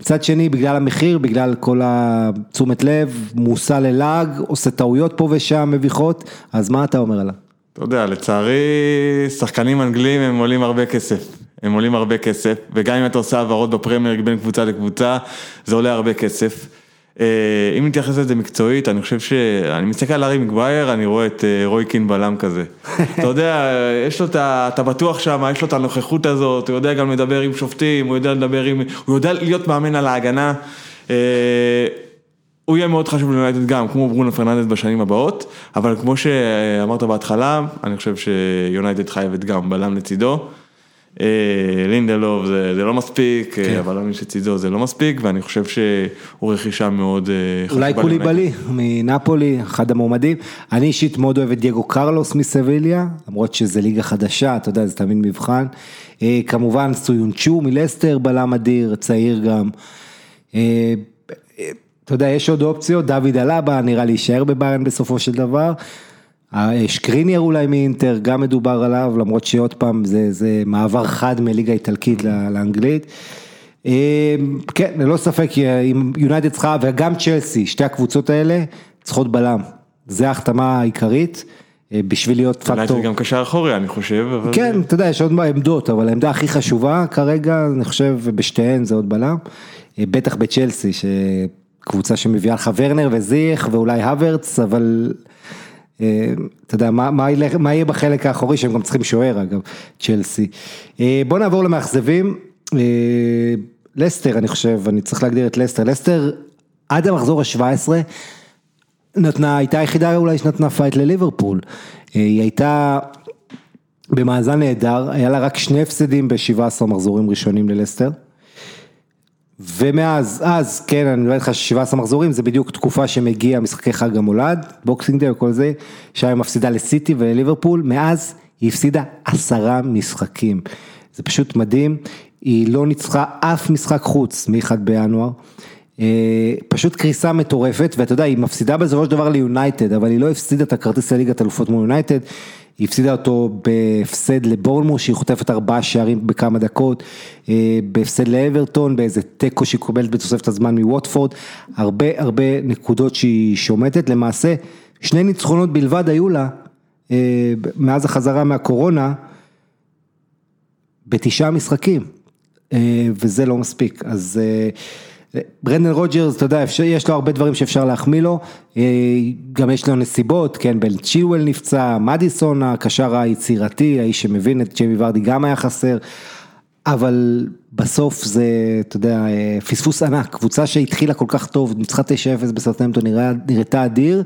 מצד שני בגלל המחיר, בגלל כל התשומת לב, מושא ללעג, עושה טעויות פה ושם מביכות, אז מה אתה אומר עליו? אתה יודע, לצערי, שחקנים אנגלים הם עולים הרבה כסף, הם עולים הרבה כסף, וגם אם אתה עושה העברות בפרמייר בין קבוצה לקבוצה, זה עולה הרבה כסף. אם נתייחס לזה מקצועית, אני חושב שאני מסתכל על ארי מגווייר, אני רואה את רויקין בלם כזה. אתה יודע, יש לו את ה... אתה בטוח שם, יש לו את הנוכחות הזאת, הוא יודע גם לדבר עם שופטים, הוא יודע לדבר עם... הוא יודע להיות מאמן על ההגנה. הוא יהיה מאוד חשוב ליונייטד גם, כמו ברונו פרננדס בשנים הבאות, אבל כמו שאמרת בהתחלה, אני חושב שיונייטד חייבת גם בלם לצידו. לינדלוב זה לא מספיק, אבל מי שלצידו זה לא מספיק, ואני חושב שהוא רכישה מאוד חשובה. אולי קוליבאלי מנפולי, אחד המועמדים. אני אישית מאוד אוהב את דייגו קרלוס מסביליה, למרות שזה ליגה חדשה, אתה יודע, זה תמיד מבחן. כמובן סויונצ'ו מלסטר, בלם אדיר, צעיר גם. אתה יודע, יש עוד אופציות, דוד אלבה, נראה לי יישאר בביירן בסופו של דבר. שקריניאר אולי מאינטר, גם מדובר עליו, למרות שעוד פעם זה, זה מעבר חד מליגה איטלקית לאנגלית. כן, ללא ספק, אם יונייטד צריכה, וגם צ'לסי, שתי הקבוצות האלה, צריכות בלם. זה ההחתמה העיקרית, בשביל להיות פקטור. יונייטד גם קשר אחורי, אני חושב. כן, אתה יודע, יש עוד עמדות, אבל העמדה הכי חשובה כרגע, אני חושב, בשתיהן זה עוד בלם. בטח בצ'לסי, שקבוצה שמביאה לך ורנר וזיך, ואולי הוורץ, אבל... אתה יודע, מה, מה, מה יהיה בחלק האחורי שהם גם צריכים שוער אגב, צ'לסי. בוא נעבור למאכזבים, לסטר אני חושב, אני צריך להגדיר את לסטר, לסטר עד המחזור ה-17 נתנה, הייתה היחידה אולי שנתנה fight לליברפול, היא הייתה במאזן נהדר, היה לה רק שני הפסדים ב-17 מחזורים ראשונים ללסטר. ומאז, אז, כן, אני אומר לך ש-17 מחזורים, זה בדיוק תקופה שמגיע משחקי חג המולד, Boxing Day וכל זה, שהיא מפסידה לסיטי ולליברפול, מאז היא הפסידה עשרה משחקים. זה פשוט מדהים, היא לא ניצחה אף משחק חוץ מ-1 בינואר. פשוט קריסה מטורפת, ואתה יודע, היא מפסידה בסופו של דבר ליונייטד, אבל היא לא הפסידה את הכרטיס לליגת אלופות מול יונייטד. היא הפסידה אותו בהפסד לבורנמוס שהיא חוטפת ארבעה שערים בכמה דקות, בהפסד לאברטון, באיזה תיקו שהיא קובלת בתוספת הזמן מווטפורד, הרבה הרבה נקודות שהיא שומטת, למעשה שני ניצחונות בלבד היו לה מאז החזרה מהקורונה, בתשעה משחקים, וזה לא מספיק, אז ברנדן רוג'רס, אתה יודע, יש לו הרבה דברים שאפשר להחמיא לו, גם יש לו נסיבות, כן, בל צ'יואל נפצע, מדיסון הקשר היצירתי, האיש שמבין את ג'יימי ורדי גם היה חסר, אבל בסוף זה, אתה יודע, פספוס ענק, קבוצה שהתחילה כל כך טוב, ניצחה 9-0 בסרטנטון, נראתה אדיר,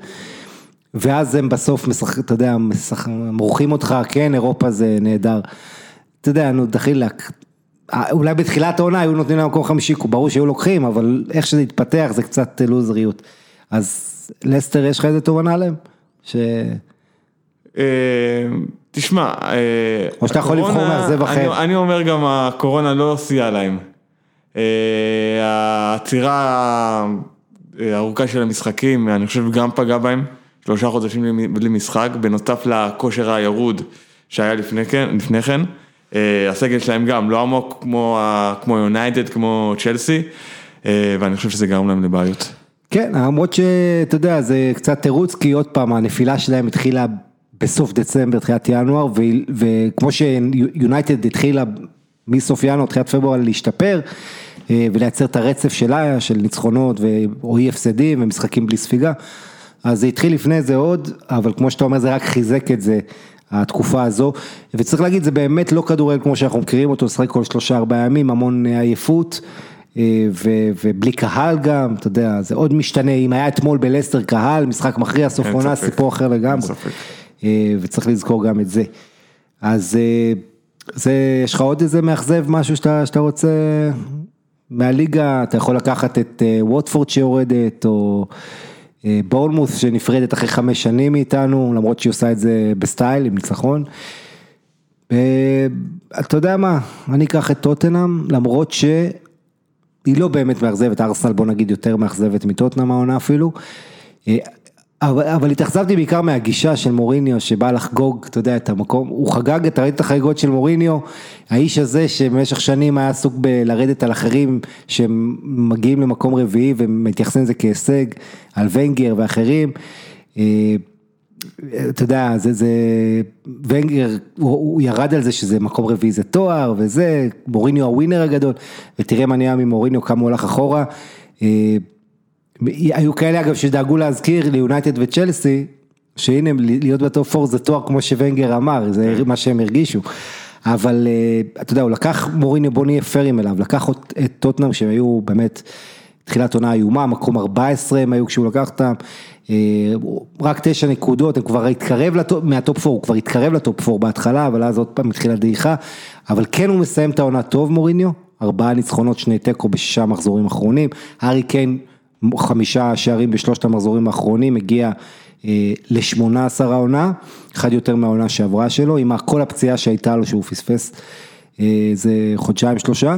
ואז הם בסוף, משחק, אתה יודע, משחק, מורחים אותך, כן, אירופה זה נהדר. אתה יודע, נו, דחילק, אולי בתחילת העונה היו נותנים להם מקום חמישי, ברור שהיו לוקחים, אבל איך שזה התפתח זה קצת לוזריות. אז לסטר, יש לך איזה תובנה עליהם? ש... תשמע, או שאתה יכול לבחור מאכזב אחר. אני אומר גם הקורונה לא סייעה להם. העצירה הארוכה של המשחקים, אני חושב גם פגעה בהם, שלושה חודשים בלי משחק, בנוסף לכושר הירוד שהיה לפני כן. הסגל שלהם גם לא עמוק כמו יונייטד, כמו צ'לסי, ואני חושב שזה גרם להם לבעיות. כן, למרות שאתה יודע, זה קצת תירוץ, כי עוד פעם, הנפילה שלהם התחילה בסוף דצמבר, תחילת ינואר, וכמו שיונייטד התחילה מסוף ינואר, תחילת פברואר להשתפר, ולייצר את הרצף שלה, של ניצחונות או אי הפסדים ומשחקים בלי ספיגה, אז זה התחיל לפני זה עוד, אבל כמו שאתה אומר, זה רק חיזק את זה. התקופה הזו, וצריך להגיד, זה באמת לא כדורגל כמו שאנחנו מכירים אותו, לשחק כל שלושה ארבעה ימים, המון עייפות, ובלי קהל גם, אתה יודע, זה עוד משתנה, אם היה אתמול בלסטר קהל, משחק מכריע, סוף עונה, סיפור אחר לגמרי, וצריך לזכור גם את זה. אז זה, יש לך עוד איזה מאכזב, משהו שאתה, שאתה רוצה? מהליגה, אתה יכול לקחת את ווטפורד שיורדת, או... בורנמוס שנפרדת אחרי חמש שנים מאיתנו, למרות שהיא עושה את זה בסטייל, עם ניצחון. אתה יודע מה, אני אקח את טוטנאם, למרות שהיא לא באמת מאכזבת, ארסנל בוא נגיד יותר מאכזבת מטוטנאם העונה אפילו. אבל התאכזבתי בעיקר מהגישה של מוריניו שבא לחגוג, אתה יודע, את המקום, הוא חגג, אתה ראית את החגיגות של מוריניו, האיש הזה שבמשך שנים היה עסוק בלרדת על אחרים שמגיעים למקום רביעי ומתייחסים לזה כהישג, על ונגר ואחרים. אתה יודע, זה, זה, ונגר, הוא, הוא ירד על זה שזה מקום רביעי זה תואר וזה, מוריניו הווינר הגדול, ותראה מה נהיה ממוריניו, כמה הוא הלך אחורה. היו כאלה אגב שדאגו להזכיר ליונייטד וצ'לסי, שהנה להיות ב top four זה תואר כמו שוונגר אמר, זה מה שהם הרגישו. אבל אתה יודע, הוא לקח מוריניו, בוא נהיה פיירים אליו, לקח את טוטנאם שהם היו באמת תחילת עונה איומה, מקום 14 הם היו כשהוא לקח אותם, רק תשע נקודות, הם כבר התקרב מה top four, הוא כבר התקרב ל top four בהתחלה, אבל אז עוד פעם התחילה דעיכה, אבל כן הוא מסיים את העונה טוב מוריניו, ארבעה ניצחונות, שני תיקו בשישה מחזורים אחרונים, הארי קיין חמישה שערים בשלושת המחזורים האחרונים, הגיע לשמונה עשר העונה, אחד יותר מהעונה שעברה שלו, עם כל הפציעה שהייתה לו שהוא פספס, זה חודשיים שלושה.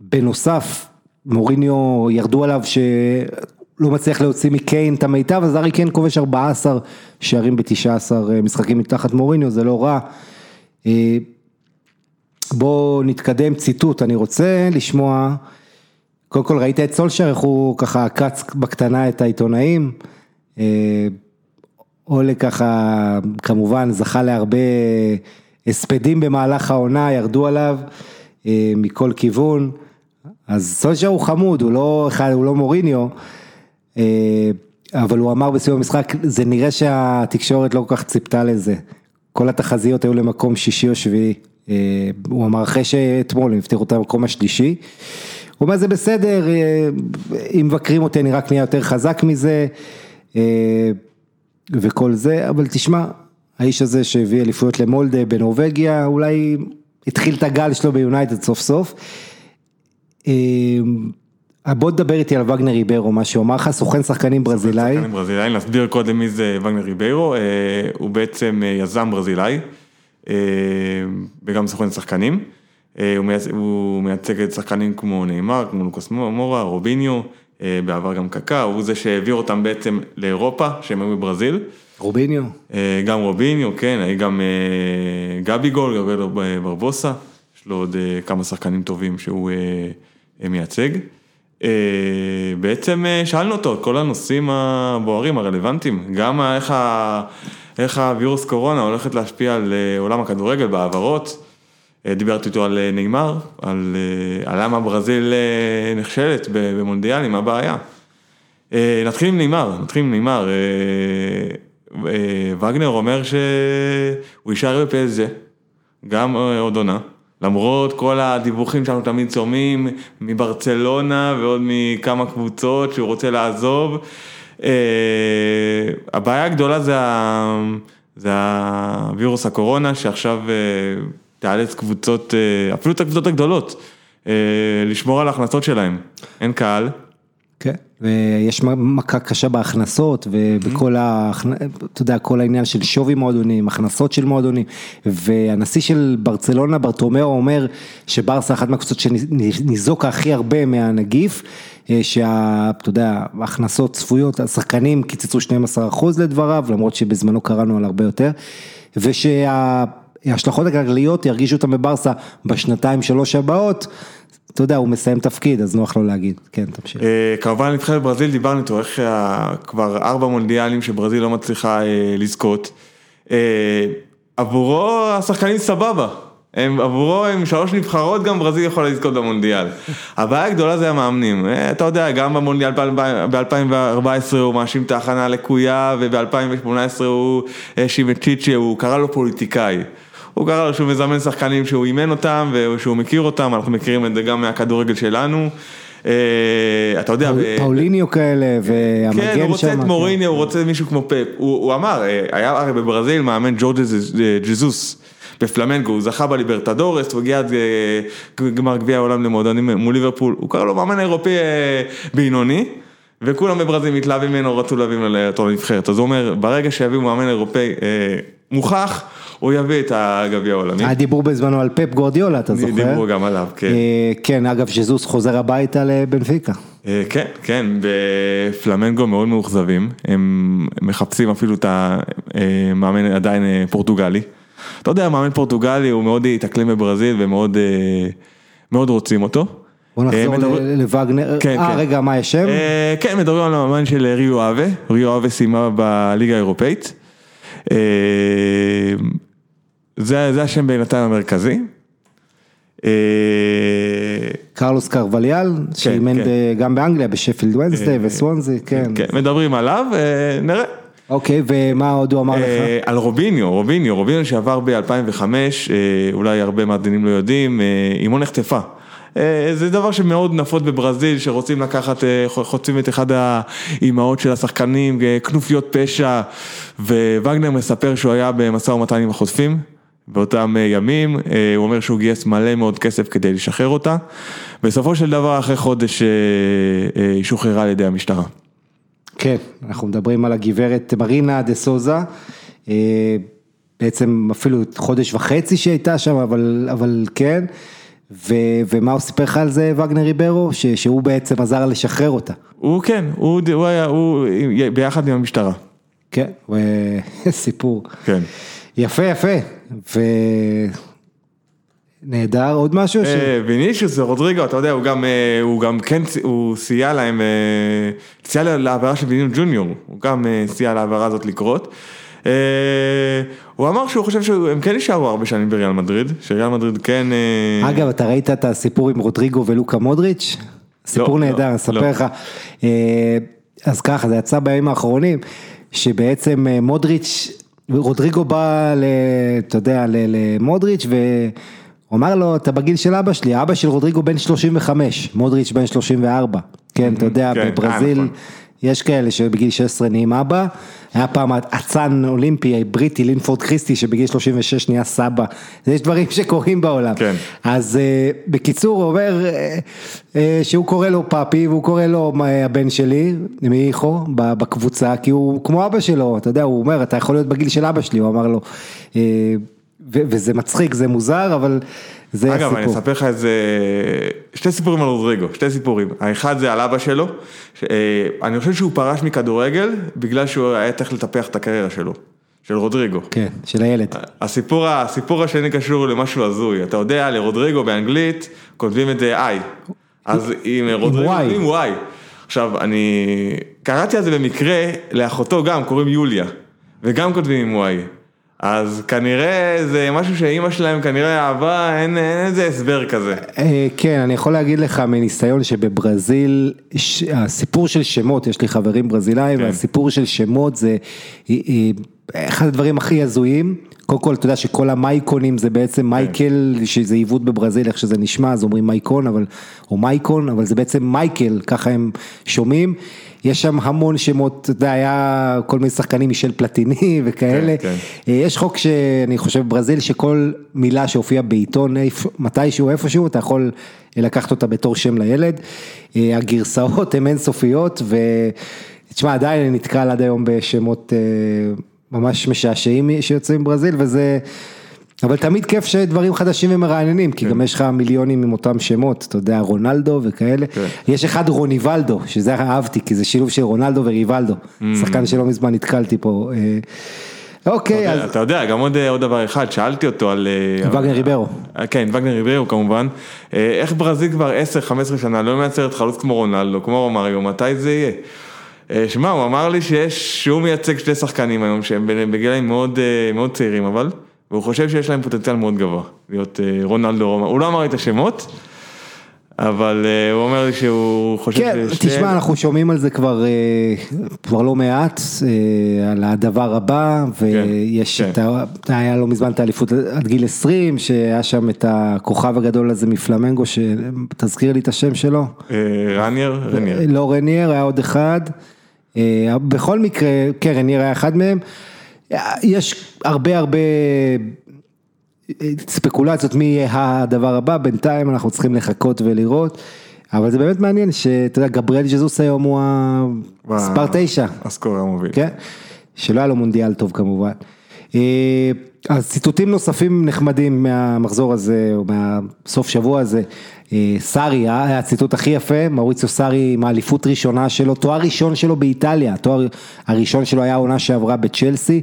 בנוסף, מוריניו ירדו עליו שלא מצליח להוציא מקיין את המיטב, אז ארי קיין כובש 14 שערים ב-19 משחקים מתחת מוריניו, זה לא רע. בואו נתקדם ציטוט, אני רוצה לשמוע. קודם כל ראית את סולשר, איך הוא ככה עקץ בקטנה את העיתונאים, אולה ככה כמובן זכה להרבה הספדים במהלך העונה, ירדו עליו מכל כיוון, אז סולשר הוא חמוד, הוא לא, הוא לא מוריניו, אבל הוא אמר בסיום המשחק, זה נראה שהתקשורת לא כל כך ציפתה לזה, כל התחזיות היו למקום שישי או שביעי, הוא אמר אחרי שאתמול הם הבטיחו את המקום השלישי. הוא אומר זה בסדר, אם מבקרים אותי אני רק נהיה יותר חזק מזה וכל זה, אבל תשמע, האיש הזה שהביא אליפויות למולדה בנורבגיה, אולי התחיל את הגל שלו ביונייטד סוף סוף. בוא תדבר איתי על וגנר ריביירו, מה שהוא אמר לך, סוכן שחקנים ברזילאי. סוכן שחקנים ברזילאי, נסביר קודם מי זה וגנר ריביירו, הוא בעצם יזם ברזילאי וגם סוכן שחקנים. הוא מייצג את שחקנים כמו נאמר, כמו לוקוס מורה, רוביניו, בעבר גם קקא, הוא זה שהעביר אותם בעצם לאירופה, שהם היו בברזיל. רוביניו. גם רוביניו, כן, גם גבי גול, גבי ברבוסה, יש לו עוד כמה שחקנים טובים שהוא מייצג. בעצם שאלנו אותו את כל הנושאים הבוערים, הרלוונטיים, גם איך איך הווירוס קורונה הולכת להשפיע על עולם הכדורגל בהעברות. דיברתי איתו על נגמר, על, על למה ברזיל נכשלת במונדיאלים, מה הבעיה. נתחיל עם נגמר, נתחיל עם נגמר. וגנר אומר שהוא יישאר בפסג'ה, גם עוד עונה. למרות כל הדיווחים שאנחנו תמיד שומעים מברצלונה ועוד מכמה קבוצות שהוא רוצה לעזוב. הבעיה הגדולה זה, ה... זה הווירוס הקורונה שעכשיו תאלץ קבוצות, אפילו את הקבוצות הגדולות, לשמור על ההכנסות שלהם. אין קהל. כן, ויש מכה קשה בהכנסות ובכל ה... אתה יודע, כל העניין של שווי מועדונים, הכנסות של מועדונים, והנשיא של ברצלונה, ברטומאו, אומר שברסה אחת מהקבוצות שניזוקה הכי הרבה מהנגיף, שה... אתה יודע, ההכנסות צפויות, השחקנים קיצצו 12% לדבריו, למרות שבזמנו קראנו על הרבה יותר, ושההשלכות הכלכליות ירגישו אותם בברסה בשנתיים שלוש הבאות. אתה יודע, הוא מסיים תפקיד, אז נוח לו להגיד, כן, תמשיך. כמובן, נבחרת ברזיל, דיברנו איתו, איך כבר ארבע מונדיאלים שברזיל לא מצליחה לזכות. עבורו השחקנים סבבה, עבורו הם שלוש נבחרות, גם ברזיל יכולה לזכות במונדיאל. הבעיה הגדולה זה המאמנים, אתה יודע, גם במונדיאל ב-2014 הוא מאשים את ההכנה הלקויה, וב-2018 הוא האשים את צ'יצ'י, הוא קרא לו פוליטיקאי. הוא קרא לו שהוא מזמן שחקנים שהוא אימן אותם ושהוא מכיר אותם, אנחנו מכירים את זה גם מהכדורגל שלנו. אתה יודע, פאוליניו כאלה והמגן שם. כן, הוא רוצה את מוריניו, הוא רוצה מישהו כמו פפ, הוא אמר, היה הרי בברזיל מאמן ג'ורג' ג'זוס. בפלמנגו, הוא זכה בליברטדורס, הוא הגיע עד גמר גביע העולם למועדונים מול ליברפול, הוא קרא לו מאמן אירופאי בינוני, וכולם בברזיל מתלהבים ממנו, רצו להביא אותו לנבחרת, אז הוא אומר, ברגע שיביאו מאמן אירופאי מוכח, הוא יביא את הגביע העולמי. היה דיבור בזמנו על פפ גורדיולה, אתה זוכר? דיברו גם עליו, כן. כן, אגב, ז'זוס חוזר הביתה לבנפיקה. כן, כן, בפלמנגו מאוד מאוכזבים, הם מחפשים אפילו את המאמן עדיין פורטוגלי. אתה יודע, מאמן פורטוגלי הוא מאוד התאקלם בברזיל ומאוד רוצים אותו. בוא נחזור לווגנר, אה רגע, מה יש שם? כן, מדברים על המאמן של ריו אבה, ריו אבה סיימה בליגה האירופאית. זה השם בינתיים המרכזי. קרלוס קרווליאל, שאימן גם באנגליה, בשפילד ונסדי וסוונזי, כן. כן, מדברים עליו, נראה. אוקיי, ומה עוד הוא אמר לך? על רוביניו, רוביניו, רוביניו שעבר ב-2005, אולי הרבה מאזינים לא יודעים, אימו נחטפה. זה דבר שמאוד נפוץ בברזיל, שרוצים לקחת, חוצים את אחד האימהות של השחקנים, כנופיות פשע, ווגנר מספר שהוא היה במשא ומתן עם החוטפים, באותם ימים, הוא אומר שהוא גייס מלא מאוד כסף כדי לשחרר אותה, בסופו של דבר אחרי חודש היא שוחררה על ידי המשטרה. כן, אנחנו מדברים על הגברת מרינה דה סוזה, בעצם אפילו חודש וחצי שהייתה שם, אבל, אבל כן. ומה הוא סיפר לך על זה וגנר ריברו? שהוא בעצם עזר לשחרר אותה. הוא כן, הוא היה, הוא ביחד עם המשטרה. כן, סיפור. כן. יפה יפה, ונהדר, עוד משהו? וינישיוס ורודריגו, אתה יודע, הוא גם, הוא גם כן, הוא סייע להם, סייע לעבירה של ויניו ג'וניור, הוא גם סייע לעבירה הזאת לקרות. הוא אמר שהוא חושב שהם כן יישארו הרבה שנים בריאל מדריד, שריאל מדריד כן... אגב, אתה ראית את הסיפור עם רודריגו ולוקה מודריץ'? סיפור נהדר, אני אספר לך. אז ככה, זה יצא בימים האחרונים, שבעצם מודריץ', רודריגו בא, אתה יודע, למודריץ' ו... הוא אמר לו, אתה בגיל של אבא שלי, אבא של רודריגו בן 35, מודריץ' בן 34, כן, אתה יודע, בברזיל יש כאלה שבגיל 16 נהיים אבא, היה פעם אצן אולימפי בריטי לינפורד קריסטי שבגיל 36 נהיה סבא, יש דברים שקורים בעולם, אז בקיצור הוא אומר שהוא קורא לו פאפי והוא קורא לו הבן שלי, מיכו, בקבוצה, כי הוא כמו אבא שלו, אתה יודע, הוא אומר, אתה יכול להיות בגיל של אבא שלי, הוא אמר לו. וזה מצחיק, זה מוזר, אבל זה הסיפור. אגב, אני אספר לך איזה, שתי סיפורים על רודריגו, שתי סיפורים. האחד זה על אבא שלו, אני חושב שהוא פרש מכדורגל, בגלל שהוא היה צריך לטפח את הקריירה שלו, של רודריגו. כן, של הילד. הסיפור, הסיפור השני קשור למשהו הזוי, אתה יודע, לרודריגו באנגלית, כותבים את זה איי. אז עם רודריגו, עם וואי. עכשיו, אני קראתי על זה במקרה, לאחותו גם, קוראים יוליה. וגם כותבים עם וואי. אז כנראה זה משהו שאימא שלהם כנראה אהבה, אין, אין איזה הסבר כזה. אה, כן, אני יכול להגיד לך מניסיון שבברזיל, ש- הסיפור של שמות, יש לי חברים ברזילאים, כן. והסיפור של שמות זה אה, אה, אחד הדברים הכי הזויים. קודם כל, אתה יודע שכל המייקונים זה בעצם מייקל, שזה עיוות בברזיל, איך שזה נשמע, אז אומרים מייקון, אבל, או מייקון, אבל זה בעצם מייקל, ככה הם שומעים. יש שם המון שמות, אתה יודע, היה כל מיני שחקנים משל פלטיני וכאלה. כן. אה, יש חוק שאני חושב בברזיל שכל מילה שהופיעה בעיתון מתישהו איפשהו אתה יכול לקחת אותה בתור שם לילד. אה, הגרסאות הן אינסופיות ותשמע עדיין אני נתקל עד היום בשמות אה, ממש משעשעים שיוצאים מברזיל וזה. אבל תמיד כיף שדברים חדשים ומרעננים, כי גם יש לך מיליונים עם אותם שמות, אתה יודע, רונלדו וכאלה. כן. יש אחד רוניבלדו, שזה אהבתי, כי זה שילוב של רונלדו וריבלדו. שחקן שלא מזמן נתקלתי פה. אה, אוקיי, אז אתה יודע, גם עוד, עוד דבר אחד, שאלתי אותו על... אה, וגנר ריברו. אה, כן, וגנר ריברו כמובן. אה, איך ברזיל כבר 10-15 שנה לא מייצרת חלוץ כמו רונלדו, כמו רומריו, מתי זה יהיה? אה, שמע, הוא אמר לי שיש, שהוא מייצג שני שחקנים היום שהם בגילאים מאוד, אה, מאוד צעירים אבל, והוא חושב שיש להם פוטנציאל מאוד גבוה, להיות אה, רונלדו, רומריו. הוא לא אמר לי את השמות, אבל הוא אומר לי שהוא חושב כן, ששתי- תשמע, אנחנו שומעים על זה כבר, כבר לא מעט, על הדבר הבא, ויש כן. את ה... היה לא מזמן את האליפות עד גיל 20, שהיה שם את הכוכב הגדול הזה מפלמנגו, שתזכיר לי את השם שלו. רנייר, רנייר. לא רניאר, היה עוד אחד. אה, בכל מקרה, כן, רניאר היה אחד מהם. יש הרבה הרבה ספקולציות מי יהיה הדבר הבא, בינתיים אנחנו צריכים לחכות ולראות. אבל זה באמת מעניין שאתה יודע, גבריאל ז'זוס היום הוא המספר תשע, הסקור המוביל. כן? שלא היה לו מונדיאל טוב כמובן. אה, אז ציטוטים נוספים נחמדים מהמחזור הזה, או מהסוף שבוע הזה. אה, סארי, אה, היה הציטוט הכי יפה, מאוריציו סארי עם האליפות ראשונה שלו, תואר ראשון שלו באיטליה, התואר הראשון שלו היה העונה שעברה בצ'לסי.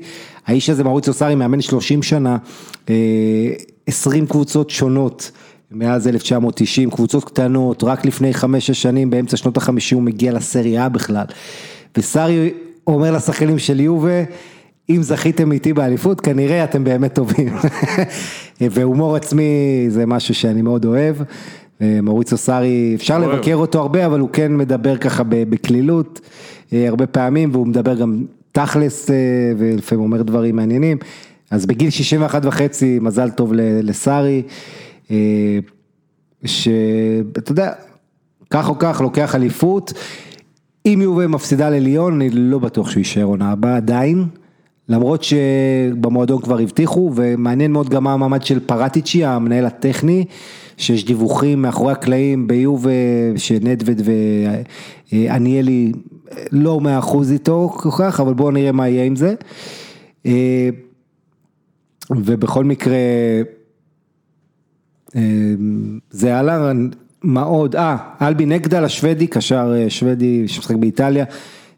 האיש הזה, מאוריציו סארי, מאמן 30 שנה, אה, 20 קבוצות שונות. מאז 1990, קבוצות קטנות, רק לפני חמש-שש שנים, באמצע שנות החמישים הוא מגיע לסריה בכלל. וסארי אומר לשחקנים של יובה, אם זכיתם איתי באליפות, כנראה אתם באמת טובים. והומור עצמי זה משהו שאני מאוד אוהב. מוריצו סארי, אפשר אוהב. לבקר אותו הרבה, אבל הוא כן מדבר ככה בקלילות, אה, הרבה פעמים, והוא מדבר גם תכלס, אה, ולפעמים אומר דברים מעניינים. אז בגיל 61 וחצי, מזל טוב לסארי, אה, שאתה יודע, כך או כך לוקח אליפות. אם יובה מפסידה לליון, אני לא בטוח שהוא יישאר עונה הבאה עדיין. למרות שבמועדון כבר הבטיחו, ומעניין מאוד גם המעמד של פרטיצ'י, המנהל הטכני, שיש דיווחים מאחורי הקלעים ביובה, שנדווד ועניאלי לא מאה אחוז איתו כל כך, אבל בואו נראה מה יהיה עם זה. אה, ובכל מקרה, אה, זה עלה, מה עוד, אה, אלבי נגדל השוודי, קשר אה, שוודי שמשחק באיטליה,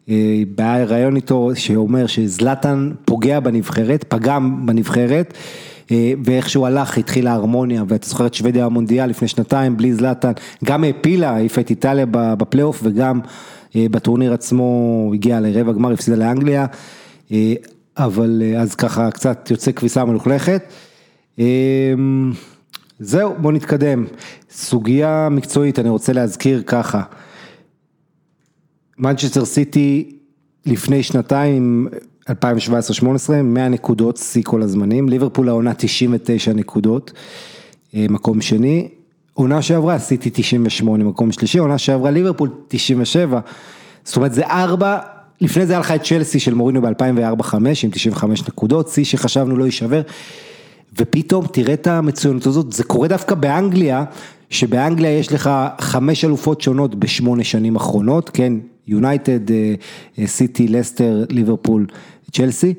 אה, היה ראיון איתו שאומר שזלאטן פוגע בנבחרת, פגם בנבחרת, אה, ואיך שהוא הלך התחילה ההרמוניה, ואתה זוכר את שוודיה במונדיאל לפני שנתיים, בלי זלאטן, גם העפילה, העיפה את איטליה בפלייאוף וגם אה, בטורניר עצמו הגיע לרבע גמר, הפסידה לאנגליה, אבל אז ככה קצת יוצא כביסה מלוכלכת. זהו, בוא נתקדם. סוגיה מקצועית, אני רוצה להזכיר ככה. מנצ'סטר סיטי לפני שנתיים, 2017-2018, 100 נקודות, שיא כל הזמנים. ליברפול העונה 99 נקודות, אה, מקום שני. עונה שעברה סיטי 98, מקום שלישי, עונה שעברה ליברפול 97. זאת אומרת זה ארבע, לפני זה היה לך את צ'לסי של מורינו ב-2004-2005 עם 95 נקודות, שיא שחשבנו לא יישבר. ופתאום תראה את המצוינות הזאת, זה קורה דווקא באנגליה, שבאנגליה יש לך חמש אלופות שונות בשמונה שנים אחרונות, כן, יונייטד, סיטי, לסטר, ליברפול, צ'לסי.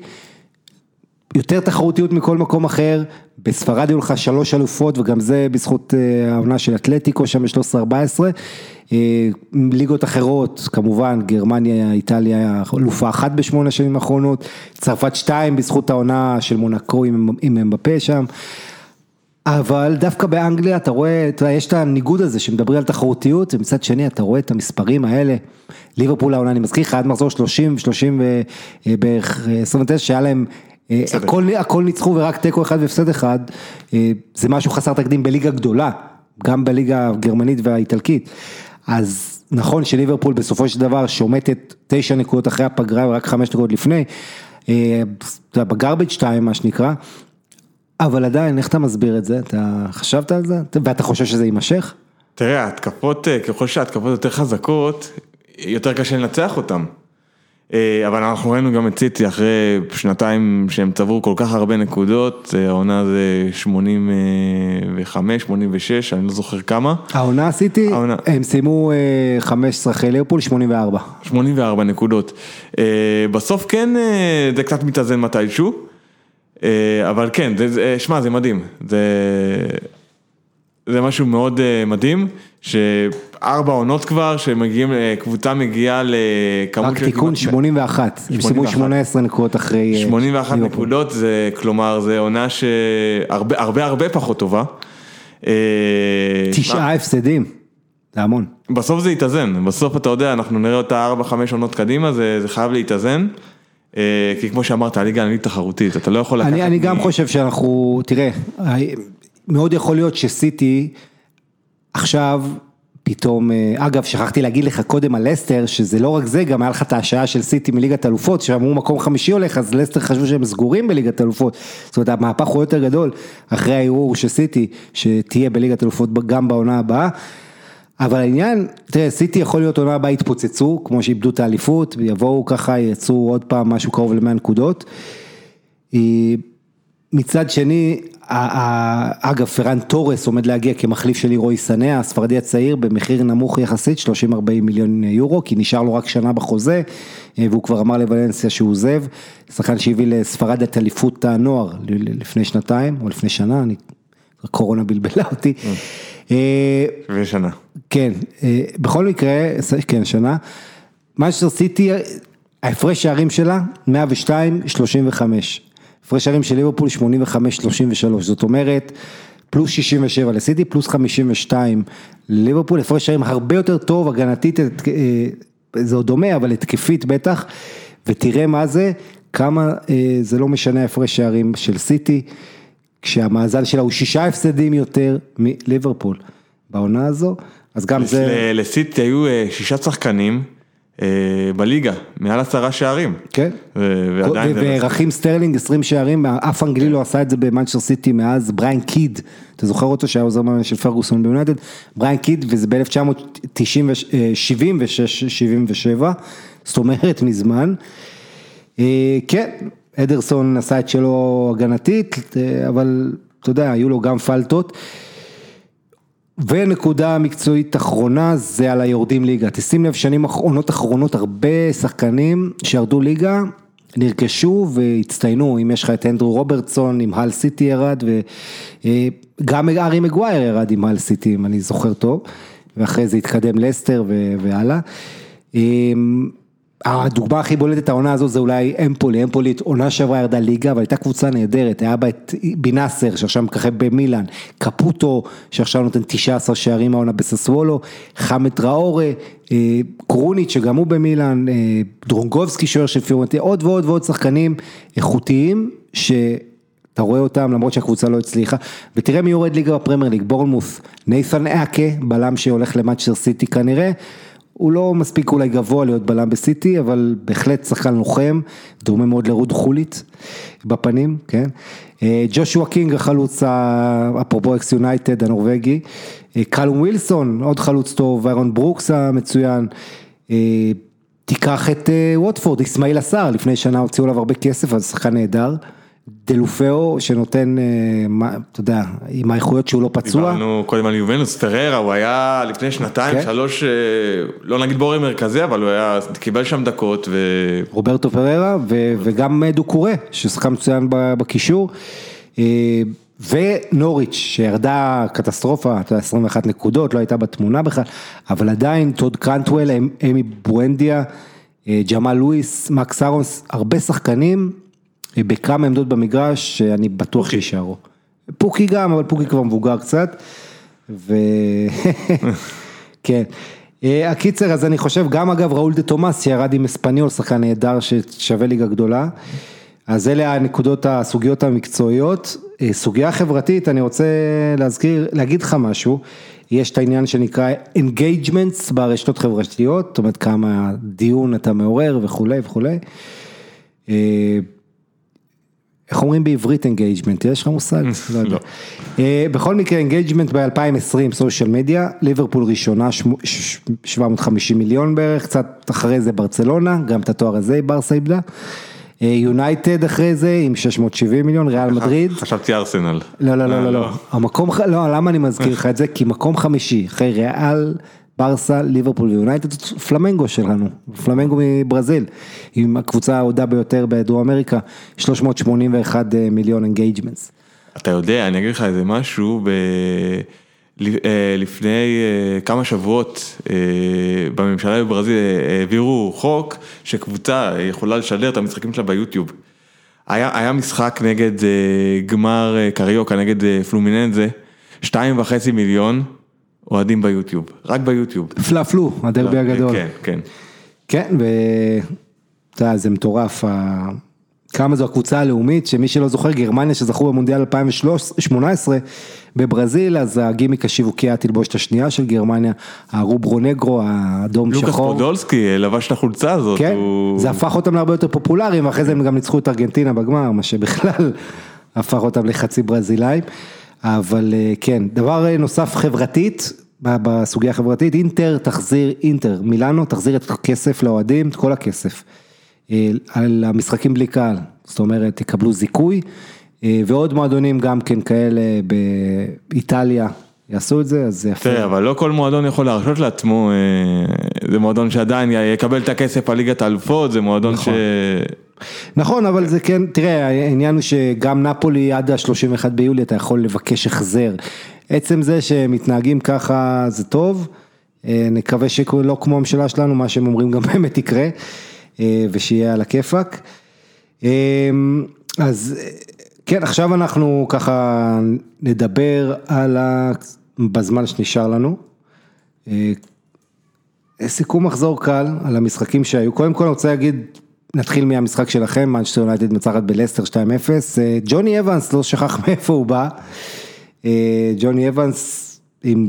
יותר תחרותיות מכל מקום אחר, בספרד היו לך שלוש אלופות וגם זה בזכות אה, העונה של אתלטיקו שם ב-13-14. אה, ליגות אחרות, כמובן, גרמניה, איטליה, אלופה אחת בשמונה שנים האחרונות, צרפת שתיים בזכות העונה של מונקו עם, עם אמבפה שם. אבל דווקא באנגליה אתה רואה, אתה יודע, יש את הניגוד הזה שמדברים על תחרותיות, ומצד שני אתה רואה את המספרים האלה. ליברפול העונה, אני מזכיר לך, עד מחזור 30, 30 ובערך 29, שהיה להם, אה, הכל, הכל ניצחו ורק תיקו אחד והפסד אחד, אה, זה משהו חסר תקדים בליגה גדולה, גם בליגה הגרמנית והאיטלקית. אז נכון שליברפול בסופו של דבר שומטת תשע נקודות אחרי הפגרה ורק חמש נקודות לפני, אה, בגרבג' 2 מה שנקרא, אבל עדיין, איך אתה מסביר את זה? אתה חשבת על זה? ואתה חושב שזה יימשך? תראה, ההתקפות, אה, ככל שההתקפות יותר חזקות, יותר קשה לנצח אותן. אה, אבל אנחנו ראינו גם את סיטי אחרי שנתיים שהם צברו כל כך הרבה נקודות, אה, העונה זה 85, 86, אני לא זוכר כמה. העונה עשיתי, העונה. הם סיימו 15 אחרי ליברפול, 84. 84 נקודות. בסוף כן זה קצת מתאזן מתישהו, אבל כן, זה- שמע, זה מדהים. זה... זה משהו מאוד אה, מדהים, שארבע עונות כבר, שמגיעים, אה, קבוצה מגיעה לכמות רק תיקון 81, הם סיימו 81. 18 נקודות אחרי אה, 81 ליברפול. נקודות, זה כלומר, זה עונה שהרבה הרבה הרבה פחות טובה. אה, תשעה הפסדים, זה המון. בסוף זה יתאזן, בסוף אתה יודע, אנחנו נראה אותה 4-5 עונות קדימה, זה, זה חייב להתאזן. אה, כי כמו שאמרת, הליגה האנגלית תחרותית, אתה לא יכול לקחת... אני, אני גם מ- חושב שאנחנו, תראה, מאוד יכול להיות שסיטי עכשיו פתאום, אה, אגב שכחתי להגיד לך קודם על לסטר, שזה לא רק זה, גם היה לך את ההשעיה של סיטי מליגת אלופות, שאמרו מקום חמישי הולך, אז לסטר חשבו שהם סגורים בליגת אלופות, זאת אומרת המהפך הוא יותר גדול אחרי הערעור של סיטי, שתהיה בליגת אלופות גם בעונה הבאה. אבל העניין, תראה, סיטי יכול להיות עונה הבאה יתפוצצו, כמו שאיבדו את האליפות, ויבואו ככה, יצאו עוד פעם משהו קרוב ל-100 נקודות. אה, מצד שני, אגב, פרן תורס עומד להגיע כמחליף של לירוי סנא, הספרדי הצעיר, במחיר נמוך יחסית, 30-40 מיליון יורו, כי נשאר לו רק שנה בחוזה, אה, והוא כבר אמר לוולנסיה שהוא עוזב, שחקן שהביא לספרד את אליפות הנוער לפני שנתיים, או לפני שנה, אני, הקורונה בלבלה אותי. אה, ושנה. כן, אה, בכל מקרה, כן, שנה, מנצ'סטר סיטי, ההפרש שערים שלה, 102-35. הפרש שערים של ליברפול 85-33, זאת אומרת, פלוס 67 לסיטי, פלוס 52 לליברפול, הפרש שערים הרבה יותר טוב, הגנתית, אה, זה עוד דומה, אבל התקפית בטח, ותראה מה זה, כמה אה, זה לא משנה הפרש שערים של סיטי, כשהמאזן שלה הוא שישה הפסדים יותר מליברפול בעונה הזו, אז גם זה, לסיטי היו אה, שישה שחקנים אה, בליגה, מעל עשרה שערים. כן. ועדיין זה... לא- ורכים סטרלינג 20 שערים, אף אנגלי לא עשה את זה במנצ'סטר סיטי מאז בריין קיד, אתה זוכר אותו שהיה עוזר מאמן של פרגוסון ביונייטד, בריין קיד וזה ב-1976-77, זאת אומרת מזמן. אה, כן, אדרסון עשה את שלו הגנתית, אה, אבל אתה יודע, היו לו גם פלטות. ונקודה מקצועית אחרונה זה על היורדים ליגה, תשים לב שנים אחרונות אחרונות הרבה שחקנים שירדו ליגה נרכשו והצטיינו, אם יש לך את אנדרו רוברטסון עם הל סיטי ירד וגם ארי מגווייר ירד עם הל סיטי אם אני זוכר טוב ואחרי זה התקדם לסטר והלאה. הדוגמה הכי בולטת העונה הזו זה אולי אמפולי, אמפולי עונה שעברה ירדה ליגה, אבל הייתה קבוצה נהדרת, היה בה את בינאסר שעכשיו מככב במילאן, קפוטו שעכשיו נותן 19 שערים העונה בססוולו, חמד טראורה, אה, קרוניץ' שגם הוא במילאן, אה, דרונגובסקי שוער של פיורנטי, עוד ועוד ועוד שחקנים איכותיים ש... אתה רואה אותם למרות שהקבוצה לא הצליחה, ותראה מי יורד ליגה בפרמייר ליג, בורנמות', ניית'ן אקה, בלם שהולך למנצ'סטר סיטי כנראה, הוא לא מספיק אולי גבוה להיות בלם בסיטי, אבל בהחלט שחקן לוחם, דומה מאוד לרוד חוליט בפנים, כן? אה, ג'ושוע קינג החלוץ, אפרופו אקס יונייטד הנורבגי, אה, קאלום ווילסון, עוד חלוץ טוב, דיוויד ברוקס המצוין, אה, תיקח את ווטפורד, אסמאעיל עשר, לפני שנה הוציאו עליו הרבה כסף, אז שחקן נהדר. דלופאו שנותן, אה, אתה יודע, עם האיכויות שהוא לא פצוע. דיברנו קודם על יובנוס, פררה, הוא היה לפני שנתיים, כן. שלוש, אה, לא נגיד בורר מרכזי, אבל הוא היה, קיבל שם דקות, ו... רוברטו פררה ו- וגם דוקורה, ששחקן מצוין בקישור. אה, ונוריץ' שירדה קטסטרופה, אתה יודע, 21 נקודות, לא הייתה בתמונה בכלל, אבל עדיין טוד קרנטוול, אמ- אמי בואנדיה, אה, ג'מאל לואיס, מקס אהרונס, הרבה שחקנים אה, בכמה עמדות במגרש שאני בטוח שיישארו. פוקי גם, אבל פוקי כבר מבוגר קצת. ו... כן. אה, הקיצר, אז אני חושב, גם אגב ראול דה תומאס שירד עם אספניול, שחקן נהדר ששווה ליגה גדולה. אז אלה הנקודות, הסוגיות המקצועיות. אה, סוגיה חברתית, אני רוצה להזכיר, להגיד לך משהו. יש את העניין שנקרא engagements ברשתות חברתיות, זאת אומרת כמה דיון אתה מעורר וכולי וכולי. אה, איך אומרים בעברית engagement, יש לך מושג? לא יודע. אה, בכל מקרה engagement ב-2020 social media, ליברפול ראשונה 750 מיליון בערך, קצת אחרי זה ברצלונה, גם את התואר הזה ברסה איבדה. יונייטד אחרי זה עם 670 מיליון, ריאל מדריד. חשבתי ארסנל. לא, לא, לא, לא, המקום, לא, למה אני מזכיר לך את זה? כי מקום חמישי, אחרי ריאל, ברסה, ליברפול ויונייטד, פלמנגו שלנו, פלמנגו מברזיל, עם הקבוצה האהודה ביותר בדרום אמריקה, 381 מיליון engagements. אתה יודע, אני אגיד לך איזה משהו, ב... לפני כמה שבועות בממשלה בברזיל העבירו חוק שקבוצה יכולה לשדר את המשחקים שלה ביוטיוב. היה, היה משחק נגד גמר קריוקה נגד פלומיננזה, שתיים וחצי מיליון אוהדים ביוטיוב, רק ביוטיוב. פלאפלו, הדרבי הגדול. כן, כן. כן, ואתה יודע, זה מטורף. כמה זו הקבוצה הלאומית, שמי שלא זוכר, גרמניה שזכו במונדיאל 2018 בברזיל, אז הגימיק השיווקי היה תלבושת השנייה של גרמניה, הרוברונגרו, האדום שחור. לוקאס פודולסקי לבש את החולצה הזאת. כן, הוא... זה הפך אותם להרבה יותר פופולריים, ואחרי זה הם גם ניצחו את ארגנטינה בגמר, מה שבכלל הפך אותם לחצי ברזילאים. אבל כן, דבר נוסף חברתית, בסוגיה החברתית, אינטר תחזיר, אינטר, מילאנו תחזיר את הכסף לאוהדים, את כל הכסף. על המשחקים בלי קהל, זאת אומרת, תקבלו זיכוי, ועוד מועדונים גם כן כאלה באיטליה יעשו את זה, אז זה יפה. תראה, אבל לא כל מועדון יכול להרשות לעצמו, זה מועדון שעדיין יקבל את הכסף על ליגת האלופות, זה מועדון נכון. ש... נכון, אבל זה כן, תראה, העניין הוא שגם נפולי עד ה-31 ביולי אתה יכול לבקש החזר. עצם זה שמתנהגים ככה זה טוב, נקווה שלא כמו הממשלה שלנו, מה שהם אומרים גם באמת יקרה. ושיהיה על הכיפאק. אז כן, עכשיו אנחנו ככה נדבר על ה... בזמן שנשאר לנו. סיכום מחזור קל על המשחקים שהיו, קודם כל אני רוצה להגיד, נתחיל מהמשחק שלכם, מנצ'סטר יונייטד מנצחת בלסטר 2-0, ג'וני אוונס, לא שכח מאיפה הוא בא, ג'וני אוונס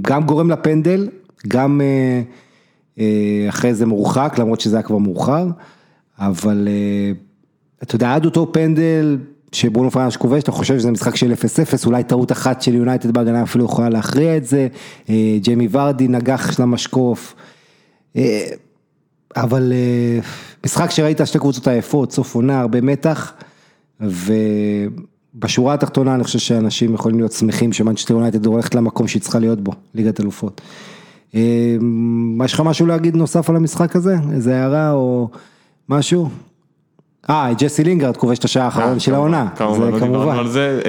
גם גורם לפנדל, גם אחרי זה מורחק, למרות שזה היה כבר מאוחר. אבל אתה יודע, עד אותו פנדל שברונו פרנש כובש, אתה חושב שזה משחק של 0-0, אולי טעות אחת של יונייטד בהגנה אפילו יכולה להכריע את זה, ג'יימי ורדי נגח של המשקוף, אבל משחק שראית שתי קבוצות עייפות, סוף עונה, הרבה מתח, ובשורה התחתונה אני חושב שאנשים יכולים להיות שמחים שמנצ'סטר יונייטד הולכת למקום שהיא צריכה להיות בו, ליגת אלופות. יש לך משהו להגיד נוסף על המשחק הזה? איזה הערה או... משהו? אה, ג'סי לינגרד כובש את השעה האחרון של העונה, כמובן, לא דיברנו על זה,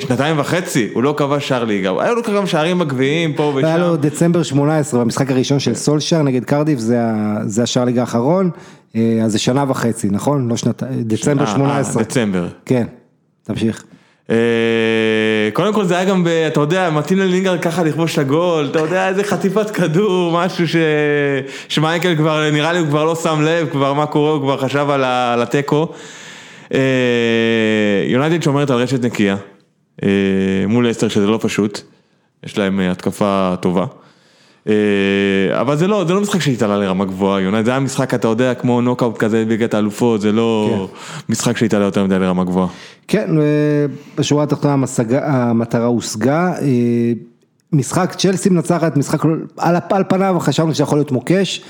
שנתיים וחצי, הוא לא כבש שער ליגה, היו לו כמה שערים מגביהים פה ושם. היה לו דצמבר 18, במשחק הראשון של סולשר נגד קרדיף, זה השער ליגה האחרון, אז זה שנה וחצי, נכון? לא שנתיים, דצמבר 18. דצמבר. כן, תמשיך. קודם כל זה היה גם, אתה יודע, מתאים ללינגרד ככה לכבוש את הגול, אתה יודע איזה חטיפת כדור, משהו שמייקל כבר, נראה לי הוא כבר לא שם לב, כבר מה קורה, הוא כבר חשב על התיקו. יונייטד שומרת על רשת נקייה, מול אסטר שזה לא פשוט, יש להם התקפה טובה. אבל זה לא, זה לא משחק שהתעלה לרמה גבוהה, יונייטד, זה היה משחק, אתה יודע, כמו נוקאוט כזה בליגת האלופות, זה לא משחק שהתעלה יותר מדי לרמה גבוהה. כן, בשורה התחתונה המטרה הושגה, משחק צ'לסי מנצחת, משחק על פניו חשבנו שיכול להיות מוקש,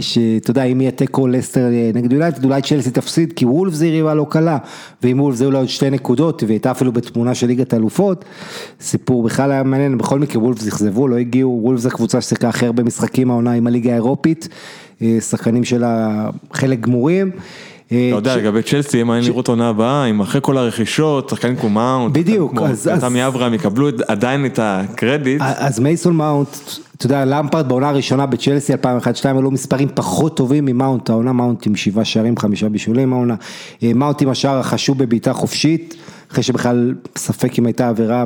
שאתה יודע אם יהיה תיקו לסטר נגד יונייטד, אולי צ'לסי תפסיד כי וולף זה יריבה לא קלה, ואם וולף זה אולי עוד שתי נקודות, והייתה אפילו בתמונה של ליגת האלופות, סיפור בכלל היה מעניין, בכל מקרה וולף אכזבו, לא הגיעו, וולף זה קבוצה ששיחקה הכי הרבה משחקים העונה עם הליגה האירופית, שחקנים שלה חלק גמורים. אתה יודע, לגבי צ'לסי, אם היינו לראות עונה הבאה, אם אחרי כל הרכישות, שחקנים כמו מאונט, בדיוק, אז תמי אברהם יקבלו עדיין את הקרדיט. אז מייסון מאונט, אתה יודע, למפארד בעונה הראשונה בצ'לסי 2001-2002, היו מספרים פחות טובים ממאונט, העונה מאונט עם שבעה שערים, חמישה בישולים העונה, מאונט עם השער החשוב בבעיטה חופשית, אחרי שבכלל ספק אם הייתה עבירה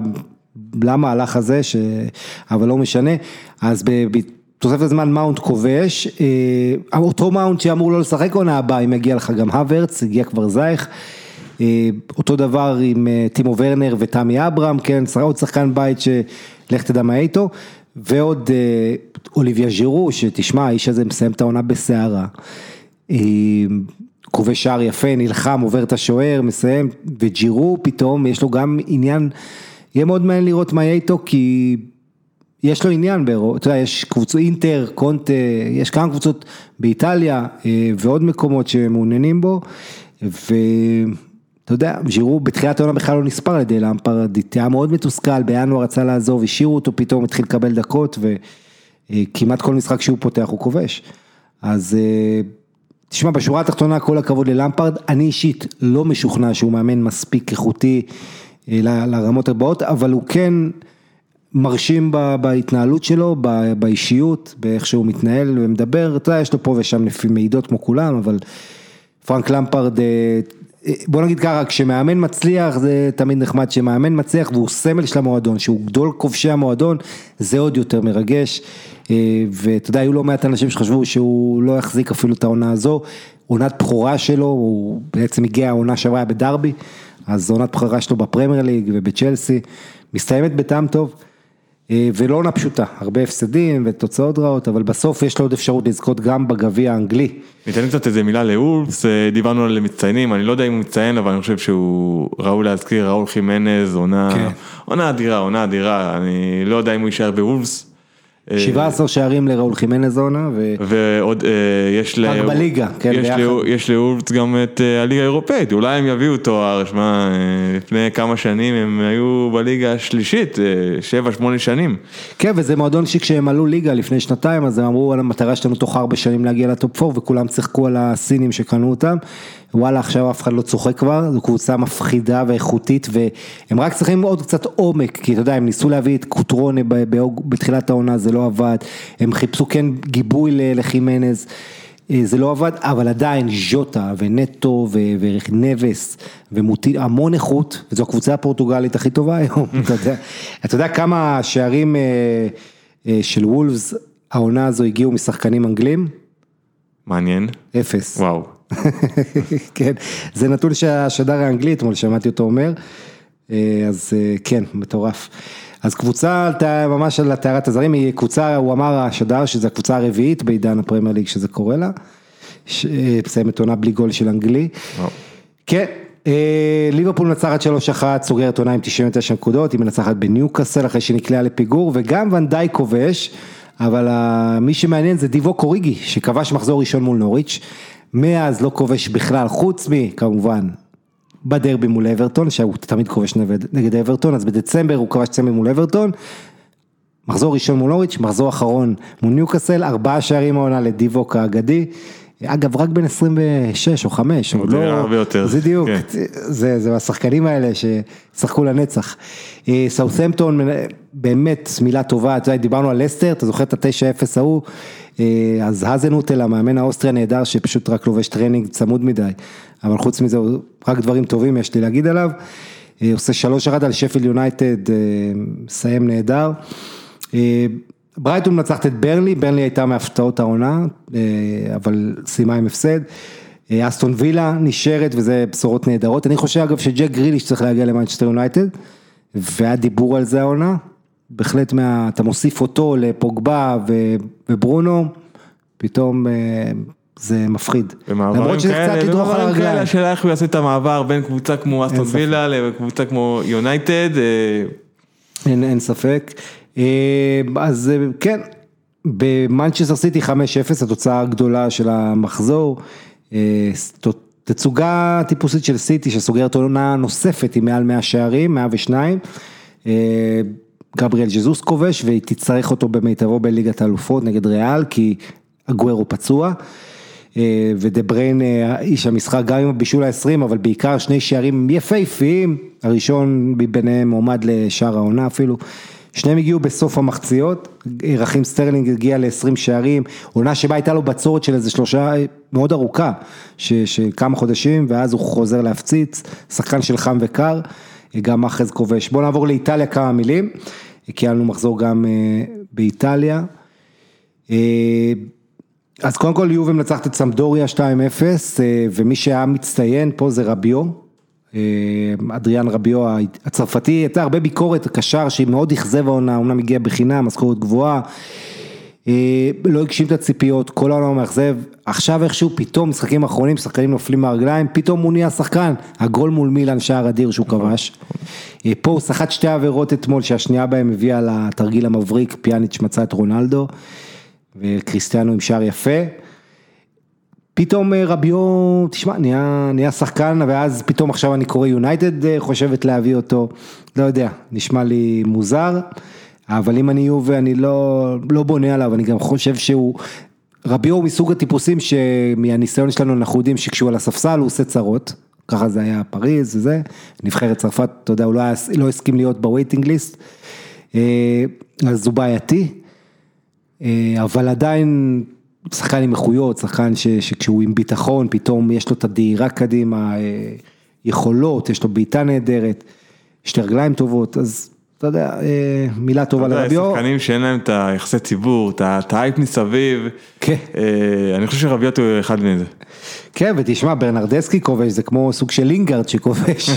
למהלך הזה, ש... אבל לא משנה, אז בתוספת הזמן מאונט כובש, אה, אותו מאונט שאמור לא לשחק עונה הבאה, אם יגיע לך גם האוורץ, הגיע כבר זייך. אה, אותו דבר עם אה, טימו ורנר ותמי אברהם, כן, עוד שחקן בית שלך תדע מה איתו, ועוד אוליביה ז'ירו, שתשמע, האיש הזה מסיים את העונה בסערה. כובש שער יפה, נלחם, עובר את השוער, מסיים, וג'ירו פתאום, יש לו גם עניין, יהיה מאוד מעניין לראות מה יהיה איתו, כי יש לו עניין, באירו, אתה יודע, יש קבוצות אינטר, קונטה, יש כמה קבוצות באיטליה ועוד מקומות שמעוניינים בו, ו... אתה יודע, ז'ירו בתחילת העונה בכלל לא נספר על ידי למפרד, היה מאוד מתוסכל, בינואר רצה לעזוב, השאירו אותו פתאום, התחיל לקבל דקות וכמעט כל משחק שהוא פותח הוא כובש. אז תשמע, בשורה התחתונה כל הכבוד ללמפרד, אני אישית לא משוכנע שהוא מאמן מספיק איכותי לרמות הבאות, אבל הוא כן מרשים בהתנהלות שלו, באישיות, באיך שהוא מתנהל ומדבר, אתה יודע, יש לו פה ושם לפי מעידות כמו כולם, אבל פרנק למפרד בוא נגיד ככה, כשמאמן מצליח זה תמיד נחמד, כשמאמן מצליח והוא סמל של המועדון, שהוא גדול כובשי המועדון, זה עוד יותר מרגש. ואתה יודע, היו לא מעט אנשים שחשבו שהוא לא יחזיק אפילו את העונה הזו, עונת בכורה שלו, הוא בעצם הגיע העונה שעברה בדרבי, אז עונת בכורה שלו בפרמייר ליג ובצ'לסי, מסתיימת בטעם טוב. ולא עונה פשוטה, הרבה הפסדים ותוצאות רעות, אבל בסוף יש לו עוד אפשרות לזכות גם בגביע האנגלי. ניתן קצת איזה מילה לאולפס, דיברנו על מצטיינים, אני לא יודע אם הוא מצטיין, אבל אני חושב שהוא ראוי להזכיר, ראול חימנז, עונה, כן. עונה אדירה, עונה אדירה, אני לא יודע אם הוא יישאר באולפס. 17 שערים לראול חימנז עונה, ועוד יש ל... רק בליגה, כן, ביחד. יש לאולפס גם את הליגה האירופאית, אולי הם יביאו תואר, שמע, לפני כמה שנים הם היו בליגה השלישית, 7-8 שנים. כן, וזה מועדון שכשהם עלו ליגה לפני שנתיים, אז הם אמרו על המטרה שלנו תוך 4 שנים להגיע לטופ 4, וכולם צחקו על הסינים שקנו אותם. וואלה עכשיו אף אחד לא צוחק כבר, זו קבוצה מפחידה ואיכותית והם רק צריכים עוד קצת עומק, כי אתה יודע, הם ניסו להביא את קוטרונה בתחילת העונה, זה לא עבד, הם חיפשו כן גיבוי לחימנז, זה לא עבד, אבל עדיין ז'וטה ונטו ונבס ומוטיל, המון איכות, וזו הקבוצה הפורטוגלית הכי טובה היום, אתה יודע, אתה יודע כמה שערים של וולפס, העונה הזו הגיעו משחקנים אנגלים? מעניין. אפס. וואו. כן, זה נתון שהשדר האנגלי אתמול שמעתי אותו אומר, אז כן, מטורף. אז קבוצה ממש על טהרת הזרים, היא קבוצה, הוא אמר השדר שזו הקבוצה הרביעית בעידן הפרמייר ליג שזה קורה לה, מסיימת עונה בלי גול של אנגלי. כן, ליברפול מנצחת 3-1, סוגרת עונה עם 99 נקודות, היא מנצחת בניוקאסל אחרי שנקלעה לפיגור, וגם ונדאי כובש, אבל מי שמעניין זה דיוו קוריגי, שכבש מחזור ראשון מול נוריץ'. מאז לא כובש בכלל, חוץ מכמובן בדרבי מול אברטון, שהוא תמיד כובש נגד אברטון, אז בדצמבר הוא כבש צמד מול אברטון, מחזור ראשון מול אוריץ', מחזור אחרון מול ניוקאסל, ארבעה שערים העונה לדיבוק האגדי, אגב רק בן 26 או 5, הוא לא, הרבה יותר, זה דיבוק, כן. זה, זה השחקנים האלה ששחקו לנצח. סאות'מפטון באמת מילה טובה, אתה יודע, דיברנו על לסטר, אתה זוכר את ה-9-0 ההוא, אז האזנהוטל, המאמן האוסטרי הנהדר, שפשוט רק לובש טרנינג צמוד מדי, אבל חוץ מזה, רק דברים טובים יש לי להגיד עליו. עושה שלוש אחד על שפילד יונייטד, מסיים נהדר. ברייטון מנצחת את ברנלי, ברנלי הייתה מהפתעות העונה, אבל סיימה עם הפסד. אסטון וילה נשארת וזה בשורות נהדרות, אני חושב אגב שג'ק גריליש צריך להגיע למנצ'סטר יונייטד, והיה דיבור על זה העונה. בהחלט מה, אתה מוסיף אותו לפוגבה וברונו, פתאום זה מפחיד. למרות שזה קצת לדרוך על הרגליים. השאלה איך הוא יעשה את המעבר בין קבוצה כמו אסטון וילה לקבוצה כמו יונייטד. אין, אין ספק. אז כן, במנצ'סטר סיטי 5-0, התוצאה הגדולה של המחזור. תצוגה טיפוסית של סיטי שסוגרת עונה נוספת עם מעל 100 שערים, 102. גבריאל ג'זוס כובש והיא תצטרך אותו במיטבו בליגת האלופות נגד ריאל כי הגוורו פצוע. ודה בריין איש המשחק גם עם הבישול ה-20 אבל בעיקר שני שערים יפהפיים, הראשון ביניהם מועמד לשער העונה אפילו, שניהם הגיעו בסוף המחציות, רחים סטרלינג הגיע ל-20 שערים, עונה שבה הייתה לו בצורת של איזה שלושה מאוד ארוכה, של כמה חודשים ואז הוא חוזר להפציץ, שחקן של חם וקר. גם מאחרז כובש. בואו נעבור לאיטליה כמה מילים, לנו מחזור גם באיטליה. אז קודם כל יובה מנצחת את סמפדוריה 2-0, ומי שהיה מצטיין פה זה רביו, אדריאן רביו הצרפתי, הייתה הרבה ביקורת, קשר שהיא מאוד אכזב העונה, אומנם הגיעה בחינם, משכורת גבוהה, לא הגשים את הציפיות, כל העונה מאכזב, עכשיו איכשהו פתאום משחקים אחרונים, שחקנים נופלים מהרגליים, פתאום הוא נהיה שחקן, הגול מול מילן שער אדיר שהוא כבש, פה הוא סחט שתי עבירות אתמול שהשנייה בהם הביאה לתרגיל המבריק, פיאניץ' מצא את רונלדו, וקריסטיאנו עם שער יפה. פתאום רביו, תשמע, נהיה, נהיה שחקן, ואז פתאום עכשיו אני קורא יונייטד חושבת להביא אותו, לא יודע, נשמע לי מוזר, אבל אם אני יובה אני לא, לא בונה עליו, אני גם חושב שהוא, רביו הוא מסוג הטיפוסים שמהניסיון שלנו אנחנו יודעים שכשהוא על הספסל הוא עושה צרות, ככה זה היה פריז וזה, נבחרת צרפת, אתה יודע, הוא לא, לא הסכים להיות ב waiting list, אז הוא בעייתי, אבל עדיין, שחקן עם איכויות, שחקן שכשהוא עם ביטחון, פתאום יש לו את הדהירה קדימה, יכולות, יש לו בעיטה נהדרת, יש לו רגליים טובות, אז אתה יודע, מילה טובה לרביו. אתה יודע, שחקנים שאין להם את היחסי ציבור, את האייפ מסביב, אני חושב שרביו הוא אחד מזה. כן, ותשמע, ברנרדסקי כובש, זה כמו סוג של לינגארד שכובש,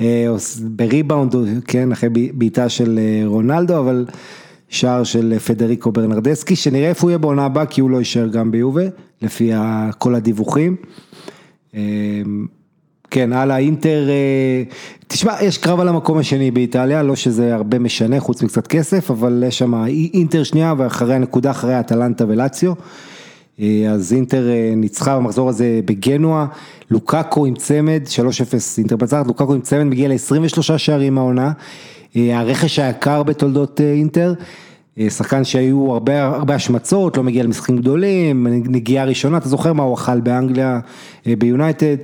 בריבאונד, כן, אחרי בעיטה של רונלדו, אבל... שער של פדריקו ברנרדסקי, שנראה איפה הוא יהיה בעונה הבאה, כי הוא לא יישאר גם ביובה, לפי כל הדיווחים. כן, הלאה, אינטר, תשמע, יש קרב על המקום השני באיטליה, לא שזה הרבה משנה, חוץ מקצת כסף, אבל יש שם אינטר שנייה, ואחרי הנקודה, אחרי אטלנטה ולציו. אז אינטר ניצחה במחזור הזה בגנואה, לוקאקו עם צמד, 3-0 אינטר מנצחת, לוקאקו עם צמד מגיע ל-23 שערים העונה. הרכש היקר בתולדות אינטר, שחקן שהיו הרבה הרבה השמצות, לא מגיע למשחקים גדולים, נגיעה ראשונה, אתה זוכר מה הוא אכל באנגליה, ביונייטד,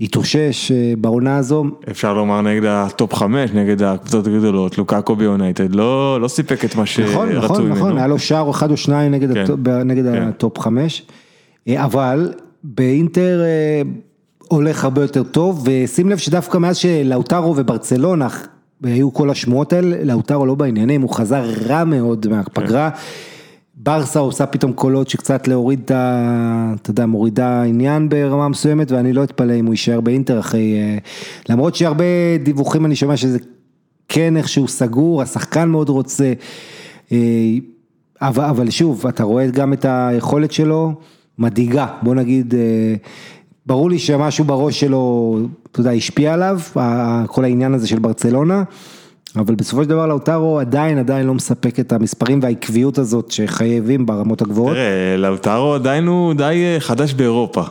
התאושש בעונה הזו. אפשר לומר נגד ה top 5, נגד הקבוצות הגדולות, לוקאקו ביונייטד, לא, לא סיפק את מה שרצו ממנו. נכון, נכון, נכון, היה לו שער אחד או שניים נגד, כן, ה top, נגד כן. ה top 5, אבל באינטר הולך הרבה יותר טוב, ושים לב שדווקא מאז שלאוטרו וברצלונה, והיו כל השמועות האלה, לאוטרו לא בעניינים, הוא חזר רע מאוד מהפגרה, ברסה עושה פתאום קולות שקצת להוריד את ה... אתה יודע, מורידה עניין ברמה מסוימת, ואני לא אתפלא אם הוא יישאר באינטר אחרי... למרות שהרבה דיווחים אני שומע שזה כן איכשהו סגור, השחקן מאוד רוצה, אבל, אבל שוב, אתה רואה גם את היכולת שלו, מדאיגה, בוא נגיד... ברור לי שמשהו בראש שלו, אתה יודע, השפיע עליו, כל העניין הזה של ברצלונה, אבל בסופו של דבר לאוטרו עדיין עדיין לא מספק את המספרים והעקביות הזאת שחייבים ברמות הגבוהות. תראה, לאוטרו עדיין הוא די חדש באירופה.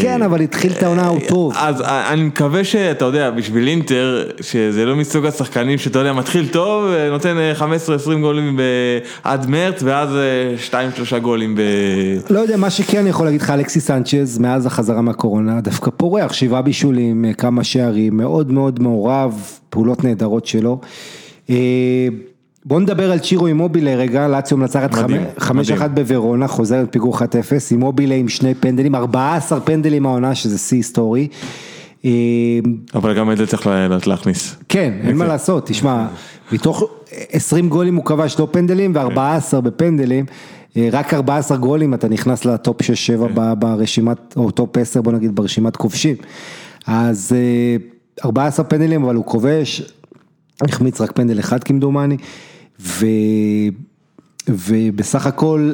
כן, אבל התחיל את העונה הוא טוב. אז אני מקווה שאתה יודע, בשביל אינטר, שזה לא מסוג השחקנים שאתה יודע, מתחיל טוב, נותן 15-20 גולים עד מרץ, ואז 2-3 גולים ב... לא יודע, מה שכן אני יכול להגיד לך, אלכסי סנצ'ז, מאז החזרה מהקורונה, דווקא פורח, שבעה בישולים, כמה שערים, מאוד מאוד מעורב, פעולות נהדרות שלו. בוא נדבר על צ'ירו אימובילה רגע, לאציו מנצחת 5-1 בוורונה, חוזרת פיגור 1-0, אימובילה עם שני פנדלים, 14 פנדלים העונה שזה שיא היסטורי. אבל גם את זה צריך להכניס. כן, אין מה לעשות, תשמע, מתוך 20 גולים הוא כבש לא פנדלים ו-14 בפנדלים, רק 14 גולים אתה נכנס ל top 6-7 ברשימת, או top 10 בוא נגיד ברשימת כובשים. אז 14 פנדלים אבל הוא כובש, החמיץ רק פנדל אחד כמדומני. ו... ובסך הכל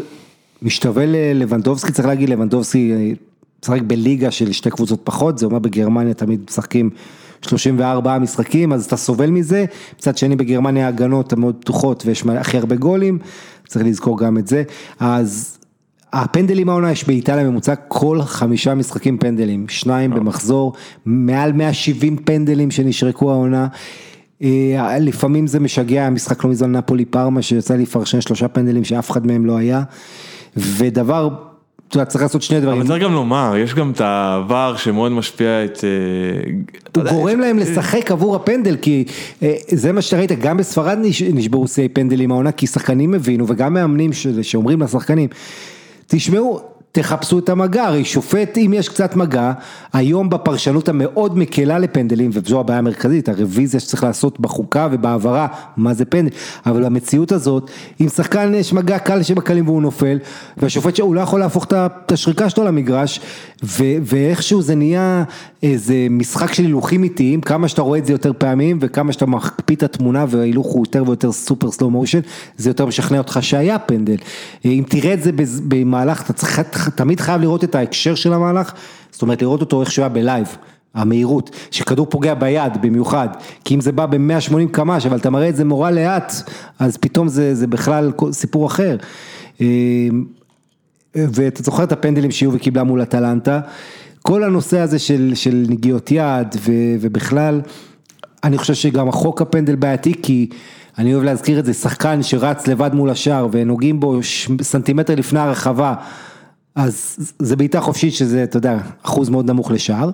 משתווה ללבנדובסקי, צריך להגיד לבנדובסקי משחק בליגה של שתי קבוצות פחות, זה אומר בגרמניה תמיד משחקים 34 משחקים, אז אתה סובל מזה, מצד שני בגרמניה ההגנות המאוד פתוחות ויש הכי הרבה גולים, צריך לזכור גם את זה, אז הפנדלים העונה יש באיטליה ממוצע כל חמישה משחקים פנדלים, שניים במחזור, מעל 170 פנדלים שנשרקו העונה. לפעמים זה משגע, המשחק לא מזמן נפולי פארמה שיוצא לי לפרשן שלושה פנדלים שאף אחד מהם לא היה, ודבר, אתה יודע, צריך לעשות שני דברים. אבל צריך גם לומר, יש גם את העבר שמאוד משפיע את... הוא גורם להם לשחק עבור הפנדל, כי זה מה שאתה ראית, גם בספרד נשברו שיאי פנדלים העונה, כי שחקנים הבינו, וגם מאמנים שאומרים לשחקנים, תשמעו, תחפשו את המגע, הרי שופט אם יש קצת מגע, היום בפרשנות המאוד מקלה לפנדלים, וזו הבעיה המרכזית, הרוויזיה שצריך לעשות בחוקה ובהעברה, מה זה פנדל, אבל במציאות הזאת, אם שחקן יש מגע קל שבקלים והוא נופל, והשופט שהוא לא יכול להפוך את השריקה שלו למגרש, ו, ואיכשהו זה נהיה איזה משחק של הילוכים איטיים, כמה שאתה רואה את זה יותר פעמים, וכמה שאתה מקפיא את התמונה וההילוך הוא יותר ויותר super slow motion, זה יותר משכנע אותך שהיה פנדל. אם תראה את זה במהלך, אתה צריך, תמיד חייב לראות את ההקשר של המהלך, זאת אומרת לראות אותו איך שהוא היה ב live. המהירות, שכדור פוגע ביד במיוחד, כי אם זה בא ב-180 קמ"ש, אבל אתה מראה את זה מורה לאט, אז פתאום זה, זה בכלל סיפור אחר. ואתה זוכר את הפנדלים שיובי קיבלה מול אטלנטה, כל הנושא הזה של, של נגיעות יד ו, ובכלל, אני חושב שגם החוק הפנדל בעייתי, כי אני אוהב להזכיר את זה, שחקן שרץ לבד מול השער ונוגעים בו סנטימטר לפני הרחבה, אז זה בעיטה חופשית שזה, אתה יודע, אחוז מאוד נמוך לשער.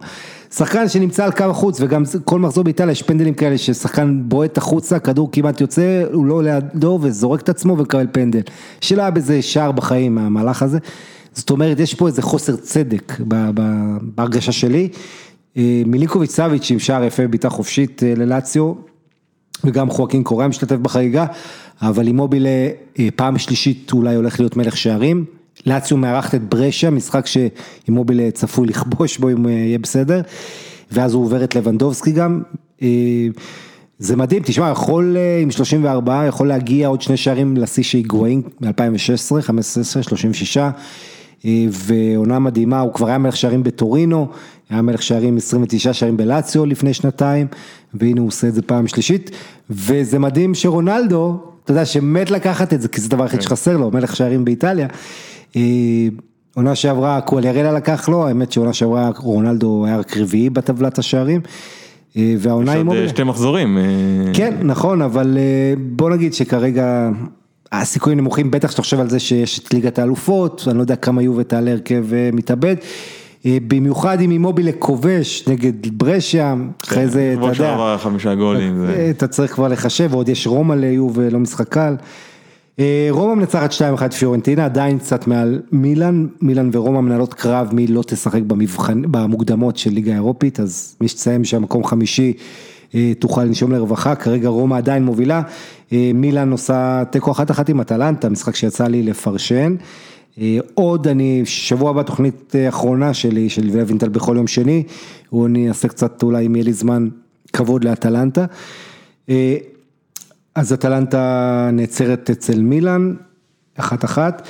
שחקן שנמצא על קו החוץ וגם כל מחזור באיטליה יש פנדלים כאלה ששחקן בועט החוצה, כדור כמעט יוצא, הוא לא לידו וזורק את עצמו ומקבל פנדל. שלא היה בזה שער בחיים מהמהלך הזה. זאת אומרת, יש פה איזה חוסר צדק בהרגשה שלי. אה, מיליקוביץ' סאביץ' עם שער יפה בבעיטה חופשית אה, ללציו, וגם חואקין קורא משתתף בחגיגה, אבל עם מובילה אה, פעם שלישית אולי הולך להיות מלך שערים. לאציו מארחת את ברשע, משחק שאימוביל צפוי לכבוש בו אם יהיה בסדר, ואז הוא עובר את לבנדובסקי גם. זה מדהים, תשמע, יכול עם 34, יכול להגיע עוד שני שערים לשיא שהיגואין מ-2016, 15, 36. ועונה מדהימה, הוא כבר היה מלך שערים בטורינו, היה מלך שערים 29 שערים בלאציו לפני שנתיים, והנה הוא עושה את זה פעם שלישית, וזה מדהים שרונלדו, אתה יודע, שמת לקחת את זה, כי זה דבר היחיד כן. שחסר לו, מלך שערים באיטליה. אה, עונה שעברה קואליארלה לקח לו, האמת שעונה שעברה רונלדו היה רק רביעי בטבלת השערים. אה, והעונה עם... יש עוד שתי מחזורים. אה. כן, נכון, אבל בוא נגיד שכרגע הסיכויים נמוכים, בטח שאתה חושב על זה שיש את ליגת האלופות, אני לא יודע כמה יובל תעלה הרכב אה, מתאבד. אה, במיוחד אם אימובילה כובש נגד ברשיה, אחרי כן, זה, אתה יודע, חמישה גולים. אתה צריך כבר לחשב, ועוד יש רומא ליובל, לא משחק קל. אה, רומא מנצחת 2-1 פיורנטינה, עדיין קצת מעל מילאן, מילאן ורומא מנהלות קרב מי לא תשחק במבחן, במוקדמות של ליגה אירופית, אז מי שתסיים שם מקום חמישי תוכל לנשום לרווחה, כרגע רומא עדיין מובילה. אה, מילאן עושה תיקו אחת אחת עם אטלנטה, משחק שיצא לי לפרשן. אה, עוד אני, שבוע הבא תוכנית אה, אחרונה שלי, של לוינטל בכל יום שני, אני אעשה קצת אולי אם יהיה לי זמן כבוד לאטלנטה. אז אטלנטה נעצרת אצל מילאן, אחת אחת.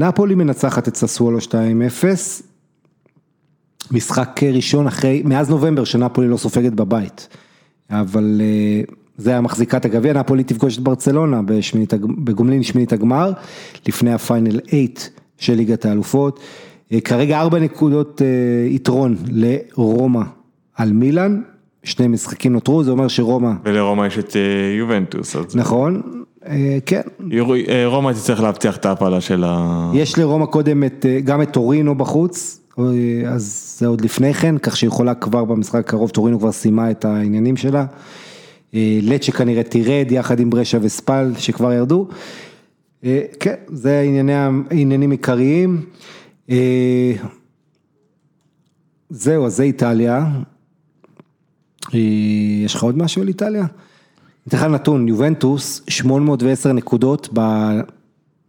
נפולי מנצחת את ססוולו 2-0. משחק ראשון אחרי, מאז נובמבר שנפולי לא סופגת בבית. אבל אה, זה היה מחזיקת הגביע, נפולי תפגוש את ברצלונה בשמינית, בגומלין שמינית הגמר, לפני הפיינל 8 של ליגת האלופות. אה, כרגע ארבע נקודות אה, יתרון לרומא על מילאן, שני משחקים נותרו, זה אומר שרומא... ולרומא יש את יובנטוס. נכון, כן. רומא תצטרך להבטיח את ההפלה של ה... יש לרומא קודם את, גם את טורינו בחוץ, אז זה עוד לפני כן, כך שיכולה כבר במשחק הקרוב, טורינו כבר סיימה את העניינים שלה. אה, לט שכנראה תירד יחד עם ברשה וספל שכבר ירדו. אה, כן, זה ענייני, עניינים עיקריים. אה, זהו, אז זה איטליה. יש לך עוד משהו על איטליה? אני אתן לך נתון, יובנטוס 810 נקודות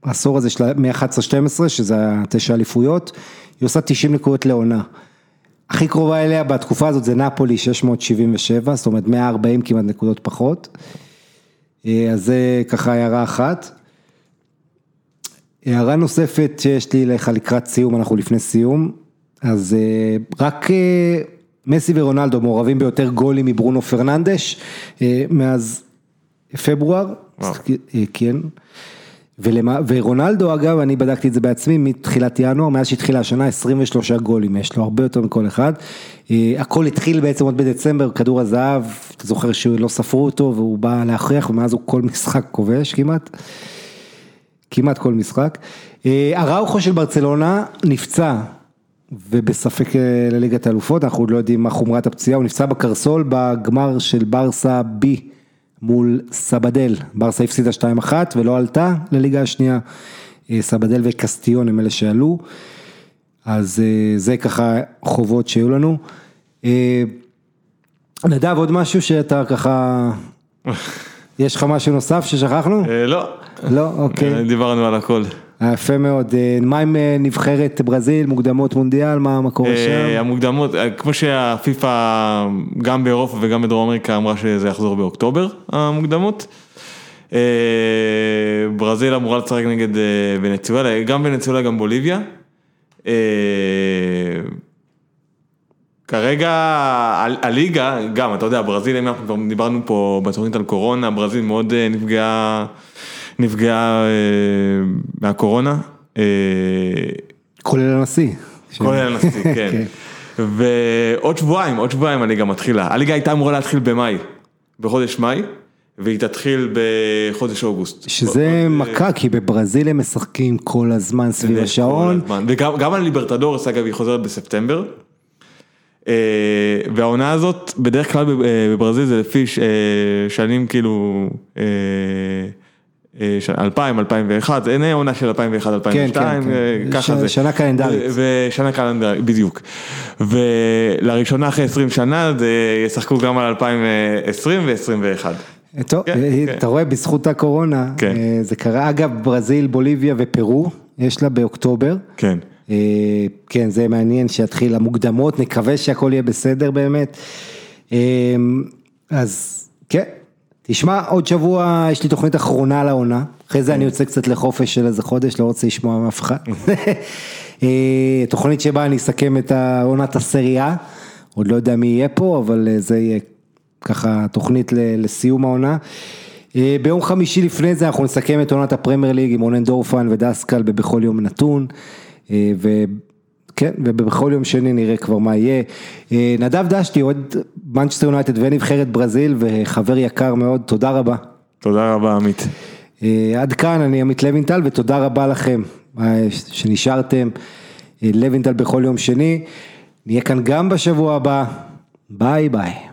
בעשור הזה של מ-11-12, שזה התשע אליפויות. היא עושה 90 נקודות לעונה. הכי קרובה אליה בתקופה הזאת זה נפולי 677, זאת אומרת 140 כמעט נקודות פחות. אה, אז זה ככה הערה אחת. הערה נוספת שיש לי לך לקראת סיום, אנחנו לפני סיום, אז אה, רק אה, מסי ורונלדו מעורבים ביותר גולים מברונו פרננדש מאז פברואר, כן. ולמה, ורונלדו אגב, אני בדקתי את זה בעצמי מתחילת ינואר, מאז שהתחילה השנה 23 גולים יש לו, הרבה יותר מכל אחד. אה, הכל התחיל בעצם עוד בדצמבר, כדור הזהב, אתה זוכר שלא ספרו אותו והוא בא להכריח ומאז הוא כל משחק כובש כמעט. כמעט כל משחק. אה, הראוכו של ברצלונה נפצע ובספק אה, לליגת האלופות, אנחנו עוד לא יודעים מה חומרת הפציעה, הוא נפצע בקרסול בגמר של ברסה בי. מול סבדל, ברסה הפסידה 2-1 ולא עלתה לליגה השנייה. סבדל וקסטיון הם אלה שעלו, אז זה ככה חובות שהיו לנו. נדב, עוד משהו שאתה ככה, יש לך משהו נוסף ששכחנו? לא. לא, אוקיי. דיברנו על הכל. יפה מאוד, מה עם נבחרת ברזיל, מוקדמות מונדיאל, מה קורה שם? המוקדמות, כמו שהפיפ"א גם באירופה וגם בדרום אמריקה אמרה שזה יחזור באוקטובר, המוקדמות. ברזיל אמורה לשחק נגד ונצואלה, גם ונצואלה גם בוליביה. כרגע הליגה, גם אתה יודע, ברזיל, אם אנחנו דיברנו פה בתוכנית על קורונה, ברזיל מאוד נפגעה. נפגעה מהקורונה. כולל הנשיא. כולל הנשיא, כן. ועוד שבועיים, עוד שבועיים הליגה מתחילה. הליגה הייתה אמורה להתחיל במאי, בחודש מאי, והיא תתחיל בחודש אוגוסט. שזה מכה, כי בברזיל הם משחקים כל הזמן סביב השעון. וגם על ליברטדורס, אגב, היא חוזרת בספטמבר. והעונה הזאת, בדרך כלל בברזיל זה לפי שנים כאילו... 2000, 2001, אין עונה של 2001, 2002, ככה זה. שנה קלנדרית. ושנה קלנדרית, בדיוק. ולראשונה אחרי 20 שנה, ישחקו גם על 2020 ו-2021. טוב, אתה רואה, בזכות הקורונה, זה קרה, אגב, ברזיל, בוליביה ופרו, יש לה באוקטובר. כן. כן, זה מעניין שיתחיל המוקדמות, נקווה שהכל יהיה בסדר באמת. אז כן. תשמע, עוד שבוע יש לי תוכנית אחרונה לעונה, אחרי זה אני יוצא קצת לחופש של איזה חודש, לא רוצה לשמוע מאף אחד. תוכנית שבה אני אסכם את עונת הסריה, עוד לא יודע מי יהיה פה, אבל זה יהיה ככה תוכנית לסיום העונה. ביום חמישי לפני זה אנחנו נסכם את עונת הפרמייר ליג עם רונן דורפן ודסקל בבכל יום נתון. כן, ובכל יום שני נראה כבר מה יהיה. נדב דשתי, אוהד מנצ'סטר יונייטד ונבחרת ברזיל וחבר יקר מאוד, תודה רבה. תודה רבה עמית. עד כאן, אני עמית לוינטל ותודה רבה לכם שנשארתם. לוינטל בכל יום שני, נהיה כאן גם בשבוע הבא, ביי ביי.